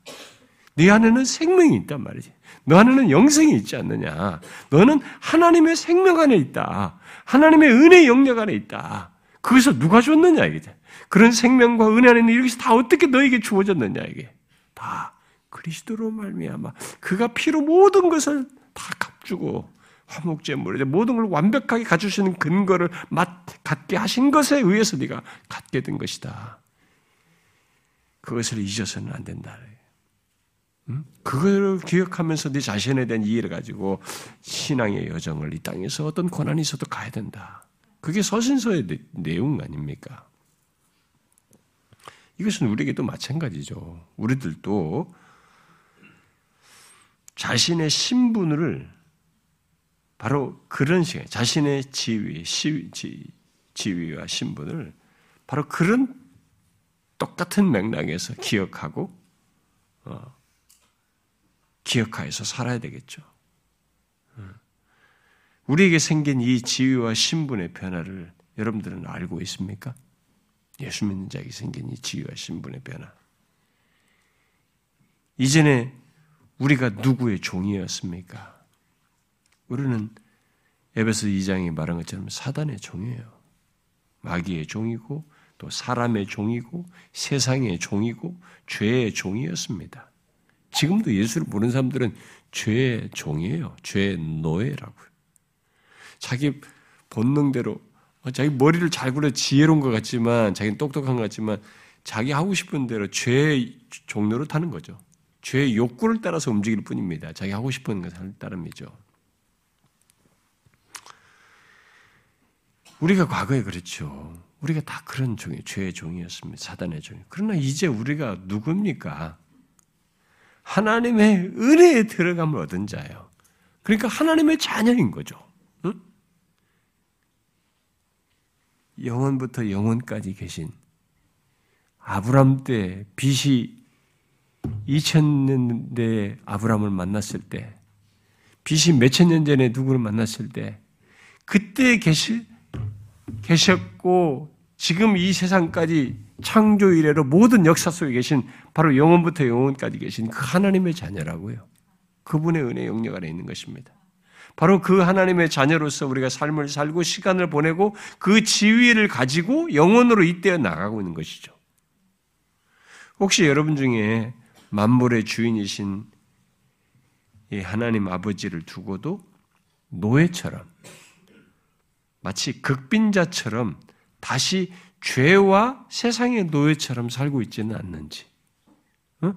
Speaker 1: 네 안에는 생명이 있단 말이지. 너 안에는 영생이 있지 않느냐. 너는 하나님의 생명 안에 있다. 하나님의 은혜 영역 안에 있다. 그것을 누가 줬느냐, 이게. 그런 생명과 은혜 안에 있는 이것이 다 어떻게 너에게 주어졌느냐, 이게. 다 그리스도로 말미암아 그가 피로 모든 것을 다 값주고 화목제물에 모든 걸 완벽하게 갖추시는 근거를 맛 갖게 하신 것에 의해서 네가 갖게 된 것이다. 그것을 잊어서는 안 된다. 그걸 기억하면서 네 자신에 대한 이해를 가지고 신앙의 여정을 이 땅에서 어떤 고난이 있어도 가야 된다. 그게 서신서의 내용 아닙니까? 이것은 우리에게도 마찬가지죠. 우리들도 자신의 신분을 바로 그런 시간, 자신의 지위, 지위와 신분을 바로 그런 똑같은 맥락에서 기억하고 어, 기억하여서 살아야 되겠죠. 우리에게 생긴 이 지위와 신분의 변화를 여러분들은 알고 있습니까? 예수 믿는 자에게 생긴 이 지위와 신분의 변화. 이전에 우리가 누구의 종이었습니까? 우리는 에베소 2장이 말한 것처럼 사단의 종이에요. 마귀의 종이고 또 사람의 종이고 세상의 종이고 죄의 종이었습니다. 지금도 예수를 모르는 사람들은 죄의 종이에요. 죄의 노예라고요. 자기 본능대로 어, 자기 머리를 잘 굴려 지혜로운 것 같지만 자기는 똑똑한 것 같지만 자기 하고 싶은 대로 죄의 종로를 타는 거죠. 죄의 욕구를 따라서 움직일 뿐입니다. 자기 하고 싶은 것을 따름이죠. 우리가 과거에 그렇죠. 우리가 다 그런 종이, 죄의 종이었습니다. 사단의 종이. 그러나 이제 우리가 누굽니까? 하나님의 은혜에 들어감을 얻은 자예요. 그러니까 하나님의 자녀인 거죠. 응? 영원부터 영원까지 계신 아브람 때 빛이 2000년대에 아브람을 만났을 때 빛이 몇천 년 전에 누구를 만났을 때 그때 계시, 계셨고 지금 이 세상까지 창조 이래로 모든 역사 속에 계신 바로 영원부터 영원까지 계신 그 하나님의 자녀라고요. 그분의 은혜 영역 안에 있는 것입니다. 바로 그 하나님의 자녀로서 우리가 삶을 살고 시간을 보내고 그 지위를 가지고 영원으로 이때어 나가고 있는 것이죠. 혹시 여러분 중에 만물의 주인이신 이 하나님 아버지를 두고도 노예처럼 마치 극빈자처럼 다시 죄와 세상의 노예처럼 살고 있지는 않는지. 어?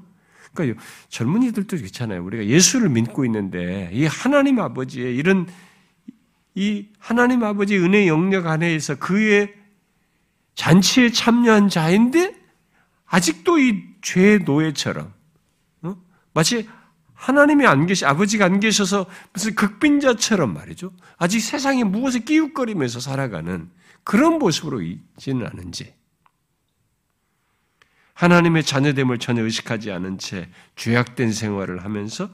Speaker 1: 그러니까 젊은이들도 그렇잖아요. 우리가 예수를 믿고 있는데 이 하나님 아버지의 이런 이 하나님 아버지 은혜 영역 안에서 그의 잔치에 참여한 자인데 아직도 이 죄의 노예처럼 어? 마치 하나님이 안 계시 아버지가 안 계셔서 무슨 극빈자처럼 말이죠. 아직 세상에 무엇에 끼웃거리면서 살아가는 그런 모습으로 있지는 않은지 하나님의 자녀됨을 전혀 의식하지 않은 채 죄악된 생활을 하면서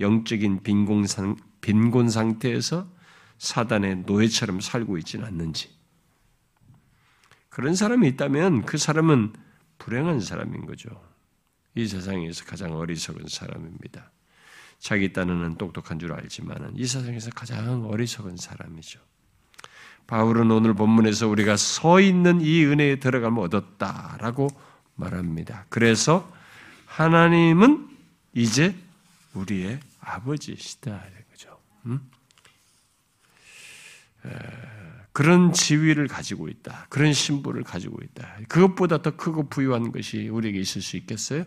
Speaker 1: 영적인 빈곤상, 빈곤 상태에서 사단의 노예처럼 살고 있지는 않는지. 그런 사람이 있다면 그 사람은 불행한 사람인 거죠. 이 세상에서 가장 어리석은 사람입니다. 자기 딴에는 똑똑한 줄 알지만 이 세상에서 가장 어리석은 사람이죠. 바울은 오늘 본문에서 우리가 서 있는 이 은혜에 들어가면 얻었다라고 말합니다. 그래서 하나님은 이제 우리의 아버지시다. 거죠. 음? 그런 지위를 가지고 있다. 그런 신분을 가지고 있다. 그것보다 더 크고 부유한 것이 우리에게 있을 수 있겠어요?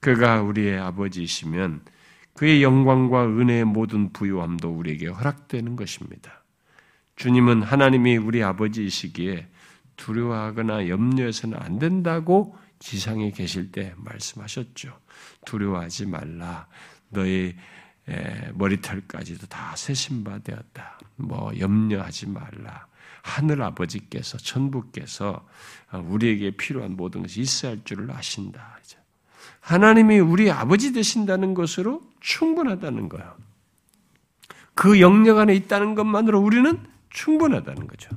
Speaker 1: 그가 우리의 아버지이시면 그의 영광과 은혜의 모든 부유함도 우리에게 허락되는 것입니다. 주님은 하나님이 우리 아버지이시기에 두려워하거나 염려해서는 안 된다고 지상에 계실 때 말씀하셨죠. 두려워하지 말라. 너의 머리털까지도 다 세신바 되었다. 뭐 염려하지 말라. 하늘 아버지께서 천부께서 우리에게 필요한 모든 것이 있어야 할 줄을 아신다. 하나님이 우리 아버지 되신다는 것으로 충분하다는 거예요. 그 영역 안에 있다는 것만으로 우리는 충분하다는 거죠.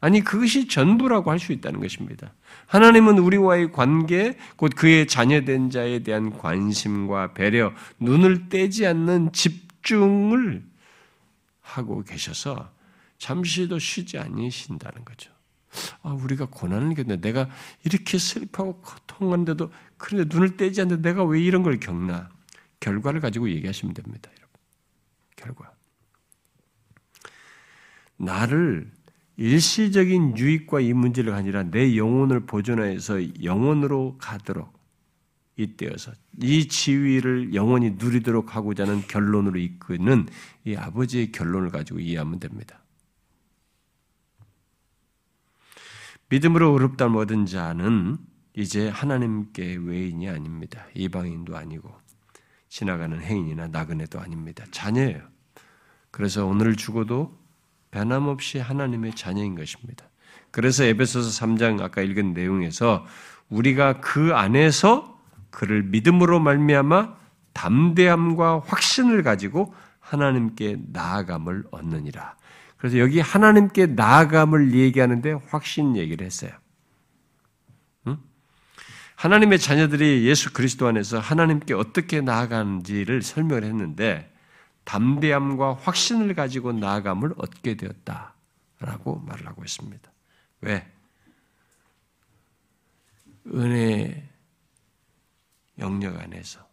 Speaker 1: 아니 그것이 전부라고 할 수 있다는 것입니다. 하나님은 우리와의 관계, 곧 그의 자녀된 자에 대한 관심과 배려, 눈을 떼지 않는 집중을 하고 계셔서 잠시도 쉬지 않으신다는 거죠. 아, 우리가 고난을 겪는데 내가 이렇게 슬퍼하고 고통한데도 그런데 눈을 떼지 않는데 내가 왜 이런 걸 겪나? 결과를 가지고 얘기하시면 됩니다, 여러분. 결과. 나를 일시적인 유익과 이 문제가 아니라 내 영혼을 보존해서 영혼으로 가도록 이때여서 이 지위를 영원히 누리도록 하고자 하는 결론으로 이끄는 이 아버지의 결론을 가지고 이해하면 됩니다. 믿음으로 의롭다 얻은 자는 이제 하나님께 외인이 아닙니다. 이방인도 아니고 지나가는 행인이나 나그네도 아닙니다. 자녀예요. 그래서 오늘 죽어도 변함없이 하나님의 자녀인 것입니다. 그래서 에베소서 3장 아까 읽은 내용에서 우리가 그 안에서 그를 믿음으로 말미암아 담대함과 확신을 가지고 하나님께 나아감을 얻느니라. 그래서 여기 하나님께 나아감을 얘기하는데 확신 얘기를 했어요. 응? 하나님의 자녀들이 예수 그리스도 안에서 하나님께 어떻게 나아가는지를 설명을 했는데 담대함과 확신을 가지고 나아감을 얻게 되었다라고 말을 하고 있습니다. 왜? 은혜 영역 안에서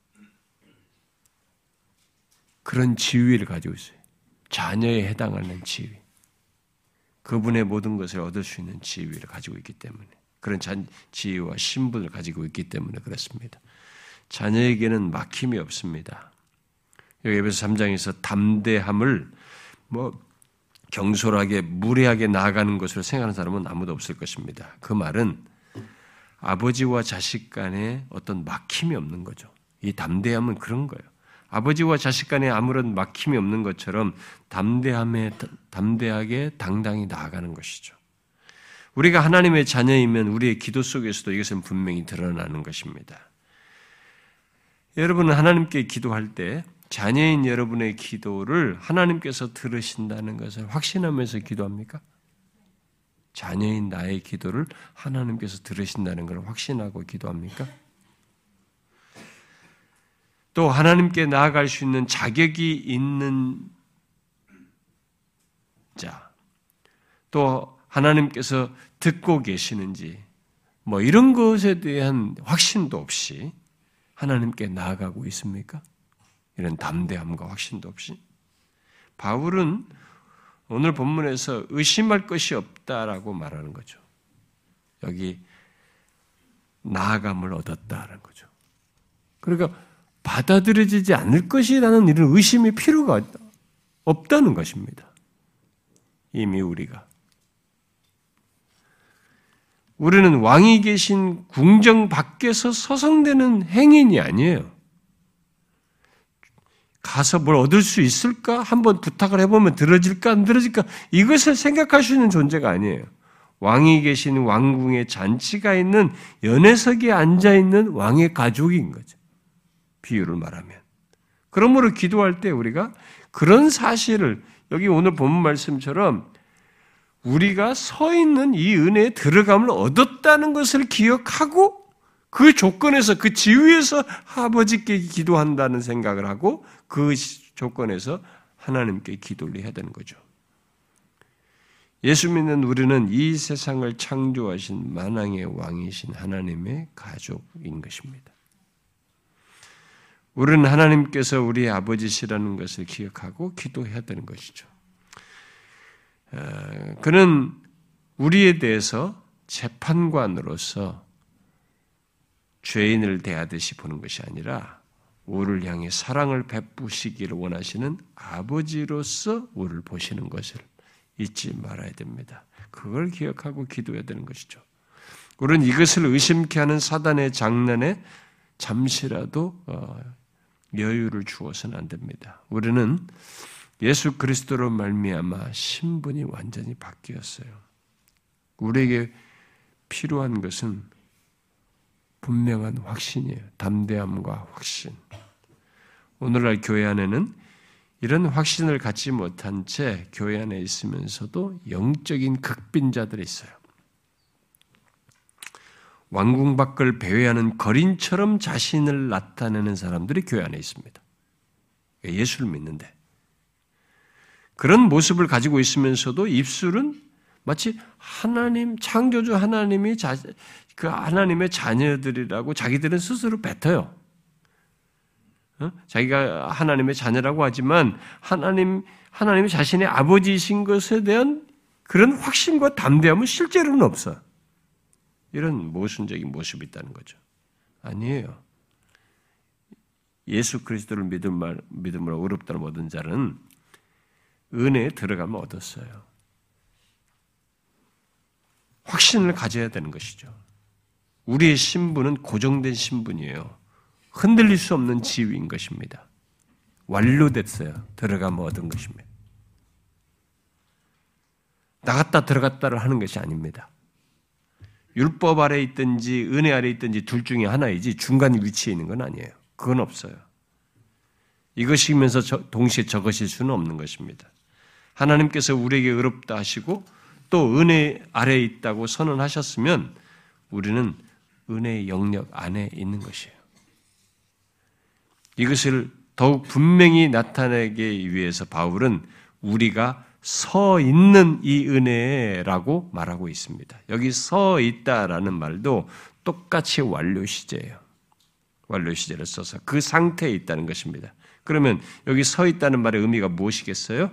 Speaker 1: 그런 지위를 가지고 있어요. 자녀에 해당하는 지위. 그분의 모든 것을 얻을 수 있는 지위를 가지고 있기 때문에 그런 지위와 신분을 가지고 있기 때문에 그렇습니다. 자녀에게는 막힘이 없습니다. 여기 에베소 3장에서 담대함을 뭐 경솔하게 무례하게 나아가는 것으로 생각하는 사람은 아무도 없을 것입니다. 그 말은 아버지와 자식 간에 어떤 막힘이 없는 거죠. 이 담대함은 그런 거예요. 아버지와 자식 간에 아무런 막힘이 없는 것처럼 담대함에 담대하게 당당히 나아가는 것이죠. 우리가 하나님의 자녀이면 우리의 기도 속에서도 이것은 분명히 드러나는 것입니다. 여러분은 하나님께 기도할 때 자녀인 여러분의 기도를 하나님께서 들으신다는 것을 확신하면서 기도합니까? 자녀인 나의 기도를 하나님께서 들으신다는 것을 확신하고 기도합니까? 또 하나님께 나아갈 수 있는 자격이 있는 자, 또 하나님께서 듣고 계시는지, 뭐 이런 것에 대한 확신도 없이 하나님께 나아가고 있습니까? 이런 담대함과 확신도 없이 바울은 오늘 본문에서 의심할 것이 없다라고 말하는 거죠. 여기 나아감을 얻었다라는 거죠. 그러니까 받아들여지지 않을 것이라는 이런 의심이 필요가 없다는 것입니다. 이미 우리가. 우리는 왕이 계신 궁정 밖에서 서성대는 행인이 아니에요. 가서 뭘 얻을 수 있을까? 한번 부탁을 해보면 들어질까? 안 들어질까? 이것을 생각할 수 있는 존재가 아니에요. 왕이 계신 왕궁의 잔치가 있는 연회석에 앉아 있는 왕의 가족인 거죠. 비유를 말하면. 그러므로 기도할 때 우리가 그런 사실을 여기 오늘 본 말씀처럼 우리가 서 있는 이 은혜에 들어감을 얻었다는 것을 기억하고 그 조건에서 그 지위에서 아버지께 기도한다는 생각을 하고 그 조건에서 하나님께 기도를 해야 되는 거죠. 예수 믿는 우리는 이 세상을 창조하신 만왕의 왕이신 하나님의 가족인 것입니다. 우리는 하나님께서 우리 아버지시라는 것을 기억하고 기도해야 되는 것이죠. 어, 그는 우리에 대해서 재판관으로서 죄인을 대하듯이 보는 것이 아니라 우리를 향해 사랑을 베푸시기를 원하시는 아버지로서 우리를 보시는 것을 잊지 말아야 됩니다. 그걸 기억하고 기도해야 되는 것이죠. 우리는 이것을 의심케 하는 사단의 장난에 잠시라도 어, 여유를 주어서는 안 됩니다. 우리는 예수 그리스도로 말미암아 신분이 완전히 바뀌었어요. 우리에게 필요한 것은 분명한 확신이에요. 담대함과 확신. 오늘날 교회 안에는 이런 확신을 갖지 못한 채 교회 안에 있으면서도 영적인 극빈자들이 있어요. 왕궁 밖을 배회하는 거린처럼 자신을 나타내는 사람들이 교회 안에 있습니다. 예수를 믿는데. 그런 모습을 가지고 있으면서도 입술은 마치 하나님, 창조주 하나님이 자, 그 하나님의 자녀들이라고 자기들은 스스로 뱉어요. 어? 자기가 하나님의 자녀라고 하지만 하나님, 하나님이 자신의 아버지이신 것에 대한 그런 확신과 담대함은 실제로는 없어. 이런 모순적인 모습이 있다는 거죠. 아니에요. 예수 그리스도를 믿음으로 의롭다는 모든 자는 은혜에 들어가면 얻었어요. 확신을 가져야 되는 것이죠. 우리의 신분은 고정된 신분이에요. 흔들릴 수 없는 지위인 것입니다. 완료됐어요. 들어가면 얻은 것입니다. 나갔다 들어갔다를 하는 것이 아닙니다. 율법 아래 있든지 은혜 아래 있든지 둘 중에 하나이지 중간 위치에 있는 건 아니에요. 그건 없어요. 이것이면서 동시에 저것일 수는 없는 것입니다. 하나님께서 우리에게 의롭다 하시고 또 은혜 아래에 있다고 선언하셨으면 우리는 은혜의 영역 안에 있는 것이에요. 이것을 더욱 분명히 나타내기 위해서 바울은 우리가 서 있는 이 은혜라고 말하고 있습니다. 여기 서 있다라는 말도 똑같이 완료 시제예요. 완료 시제를 써서 그 상태에 있다는 것입니다. 그러면 여기 서 있다는 말의 의미가 무엇이겠어요?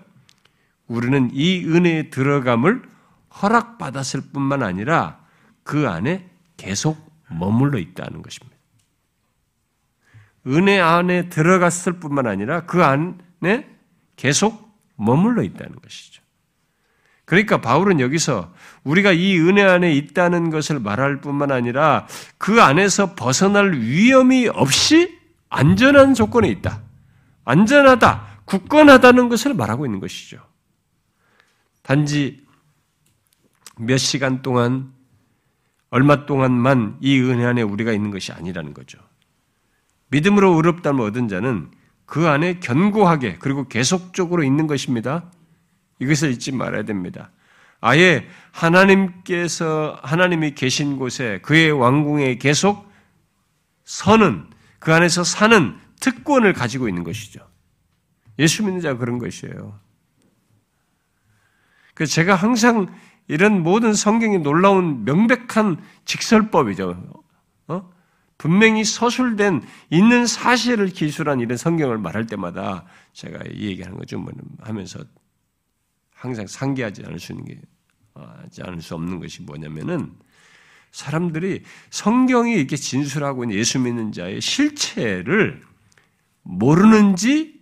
Speaker 1: 우리는 이 은혜에 들어감을 허락받았을 뿐만 아니라 그 안에 계속 머물러 있다는 것입니다. 은혜 안에 들어갔을 뿐만 아니라 그 안에 계속 머물러 있다는 것이죠. 그러니까 바울은 여기서 우리가 이 은혜 안에 있다는 것을 말할 뿐만 아니라 그 안에서 벗어날 위험이 없이 안전한 조건에 있다. 안전하다, 굳건하다는 것을 말하고 있는 것이죠. 단지 몇 시간 동안 얼마 동안만 이 은혜 안에 우리가 있는 것이 아니라는 거죠. 믿음으로 의롭다면 얻은 자는 그 안에 견고하게 그리고 계속적으로 있는 것입니다. 이것을 잊지 말아야 됩니다. 아예 하나님께서 하나님이 계신 곳에 그의 왕궁에 계속 서는 그 안에서 사는 특권을 가지고 있는 것이죠. 예수 믿는 자가 그런 것이에요. 그 제가 항상 이런 모든 성경이 놀라운 명백한 직설법이죠. 어? 분명히 서술된 있는 사실을 기술한 이런 성경을 말할 때마다 제가 이 얘기하는 거죠. 뭐 하면서 항상 상기하지 않을 수 있는 게 하지 않을 수 없는 것이 뭐냐면은 사람들이 성경이 이렇게 진술하고 있는 예수 믿는 자의 실체를 모르는지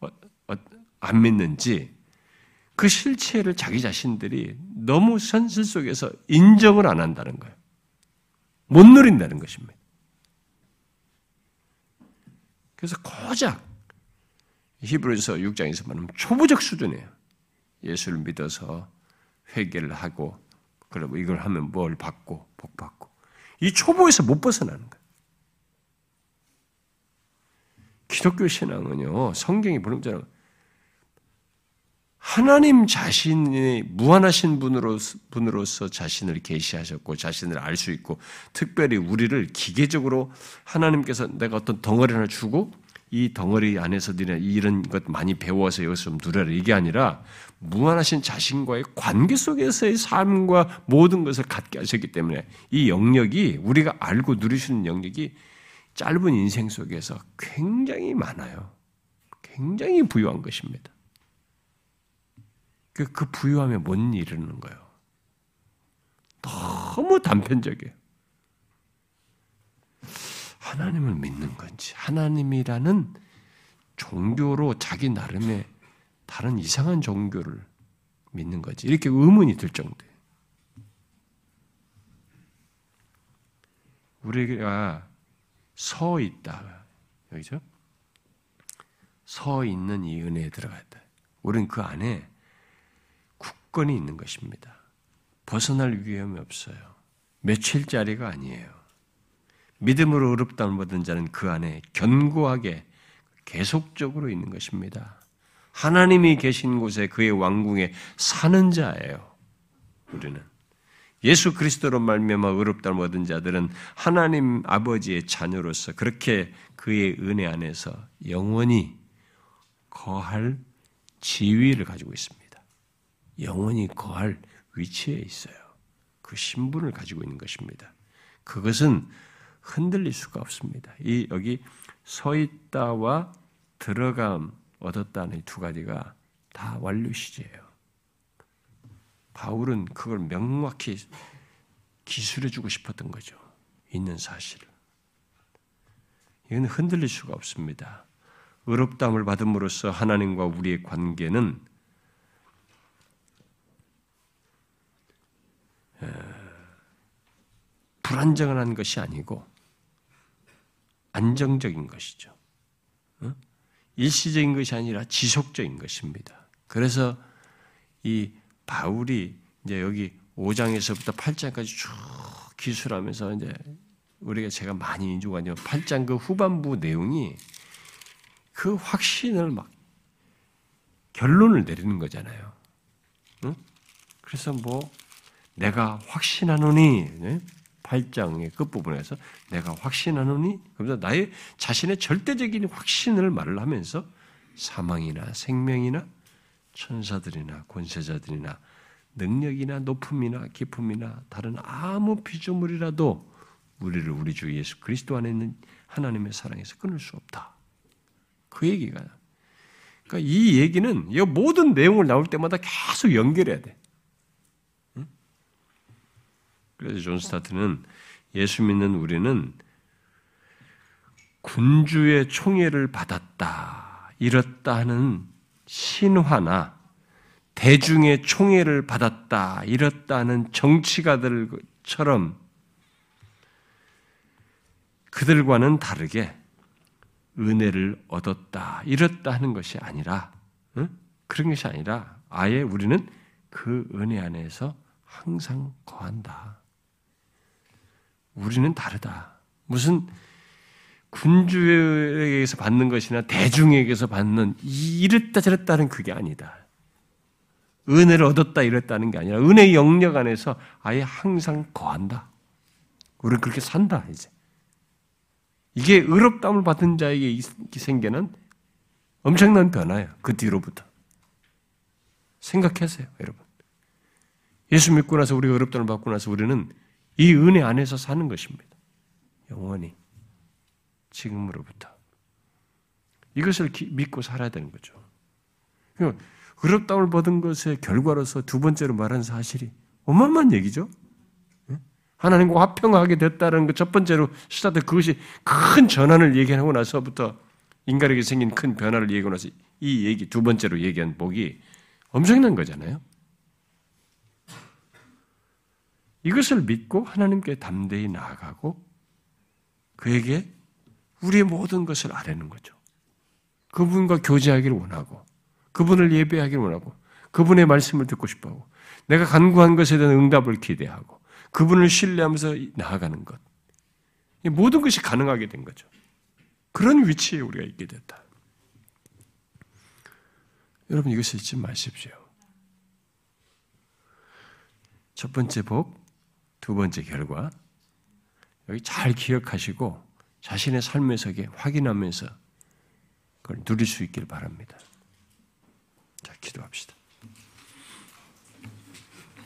Speaker 1: 어, 어, 안 믿는지 그 실체를 자기 자신들이 너무 현실 속에서 인정을 안 한다는 거예요. 못 누린다는 것입니다. 그래서 고작 히브리서 6장에서 말하면 초보적 수준이에요. 예수를 믿어서 회개를 하고 그리고 이걸 하면 뭘 받고 복 받고 이 초보에서 못 벗어나는 거예요. 기독교 신앙은요 성경이 부름처럼 하나님 자신이 무한하신 분으로서, 분으로서 자신을 계시하셨고 자신을 알 수 있고 특별히 우리를 기계적으로 하나님께서 내가 어떤 덩어리 하나 주고 이 덩어리 안에서 너네 이런 것 많이 배워서 여기서 좀 누려라 이게 아니라 무한하신 자신과의 관계 속에서의 삶과 모든 것을 갖게 하셨기 때문에 이 영역이 우리가 알고 누리시는 영역이 짧은 인생 속에서 굉장히 많아요. 굉장히 부유한 것입니다. 그, 그 부유함에 못 이르는 거예요. 너무 단편적이에요. 하나님을 믿는 건지, 하나님이라는 종교로 자기 나름의 다른 이상한 종교를 믿는 거지. 이렇게 의문이 들 정도예요. 우리가 서 있다. 여기죠? 서 있는 이 은혜에 들어갔다. 우리는 그 안에 굳건히 있는 것입니다. 벗어날 위험이 없어요. 며칠짜리가 아니에요. 믿음으로 어렵다을 받은 자는 그 안에 견고하게 계속적으로 있는 것입니다. 하나님이 계신 곳에 그의 왕궁에 사는 자예요. 우리는 예수 그리스도로 말미암아 의롭다을 얻은 자들은 하나님 아버지의 자녀로서 그렇게 그의 은혜 안에서 영원히 거할 지위를 가지고 있습니다. 영원히 거할 위치에 있어요. 그 신분을 가지고 있는 것입니다. 그것은 흔들릴 수가 없습니다. 이 여기 서 있다와 들어감 얻었다는 두 가지가 다 완료 시제예요. 바울은 그걸 명확히 기술해 주고 싶었던 거죠. 있는 사실을. 이건 흔들릴 수가 없습니다. 의롭다함을 받음으로써 하나님과 우리의 관계는 불안정한 것이 아니고 안정적인 것이죠. 일시적인 것이 아니라 지속적인 것입니다. 그래서 이 바울이 이제 여기 5장에서부터 8장까지 쭉 기술하면서 이제 우리가 제가 많이 인조하냐 8장 그 후반부 내용이 그 확신을 막 결론을 내리는 거잖아요. 응? 그래서 뭐 내가 확신하노니 8장의 끝부분에서 내가 확신하노니 그러면서 나의 자신의 절대적인 확신을 말을 하면서 사망이나 생명이나 천사들이나 권세자들이나 능력이나 높음이나 깊음이나 다른 아무 피조물이라도 우리를 우리 주 예수 그리스도 안에 있는 하나님의 사랑에서 끊을 수 없다. 그 얘기가. 그러니까 이 얘기는 이 모든 내용을 나올 때마다 계속 연결해야 돼. 그래서 존 스토트는 예수 믿는 우리는 군주의 총애를 받았다, 잃었다 하는 신화나 대중의 총애를 받았다, 잃었다 하는 정치가들처럼 그들과는 다르게 은혜를 얻었다, 잃었다 하는 것이 아니라, 응? 그런 것이 아니라 아예 우리는 그 은혜 안에서 항상 거한다. 우리는 다르다. 무슨 군주에게서 받는 것이나 대중에게서 받는 이랬다 저랬다는 그게 아니다. 은혜를 얻었다 이랬다는 게 아니라 은혜의 영역 안에서 아예 항상 거한다. 우리는 그렇게 산다 이제. 이게 의롭다을 받은 자에게 생기는 엄청난 변화예요. 그 뒤로부터. 생각하세요, 여러분. 예수 믿고 나서 우리가 의롭다을 받고 나서 우리는 이 은혜 안에서 사는 것입니다. 영원히. 지금으로부터. 이것을 믿고 살아야 되는 거죠. 의롭다움을 받은 것의 결과로서 두 번째로 말한 사실이 어마어마한 얘기죠. 예? 하나님과 화평하게 됐다는 것첫 번째로 시작돼 그것이 큰 전환을 얘기하고 나서부터 인간에게 생긴 큰 변화를 얘기하고 나서 이 얘기 두 번째로 얘기한 복이 엄청난 거잖아요. 이것을 믿고 하나님께 담대히 나아가고 그에게 우리의 모든 것을 아뢰는 거죠. 그분과 교제하기를 원하고 그분을 예배하기를 원하고 그분의 말씀을 듣고 싶어하고 내가 간구한 것에 대한 응답을 기대하고 그분을 신뢰하면서 나아가는 것. 이 모든 것이 가능하게 된 거죠. 그런 위치에 우리가 있게 됐다. 여러분 이것을 잊지 마십시오. 첫 번째 복, 두 번째 결과. 여기 잘 기억하시고 자신의 삶에서 확인하면서 그걸 누릴 수 있길 바랍니다. 자, 기도합시다.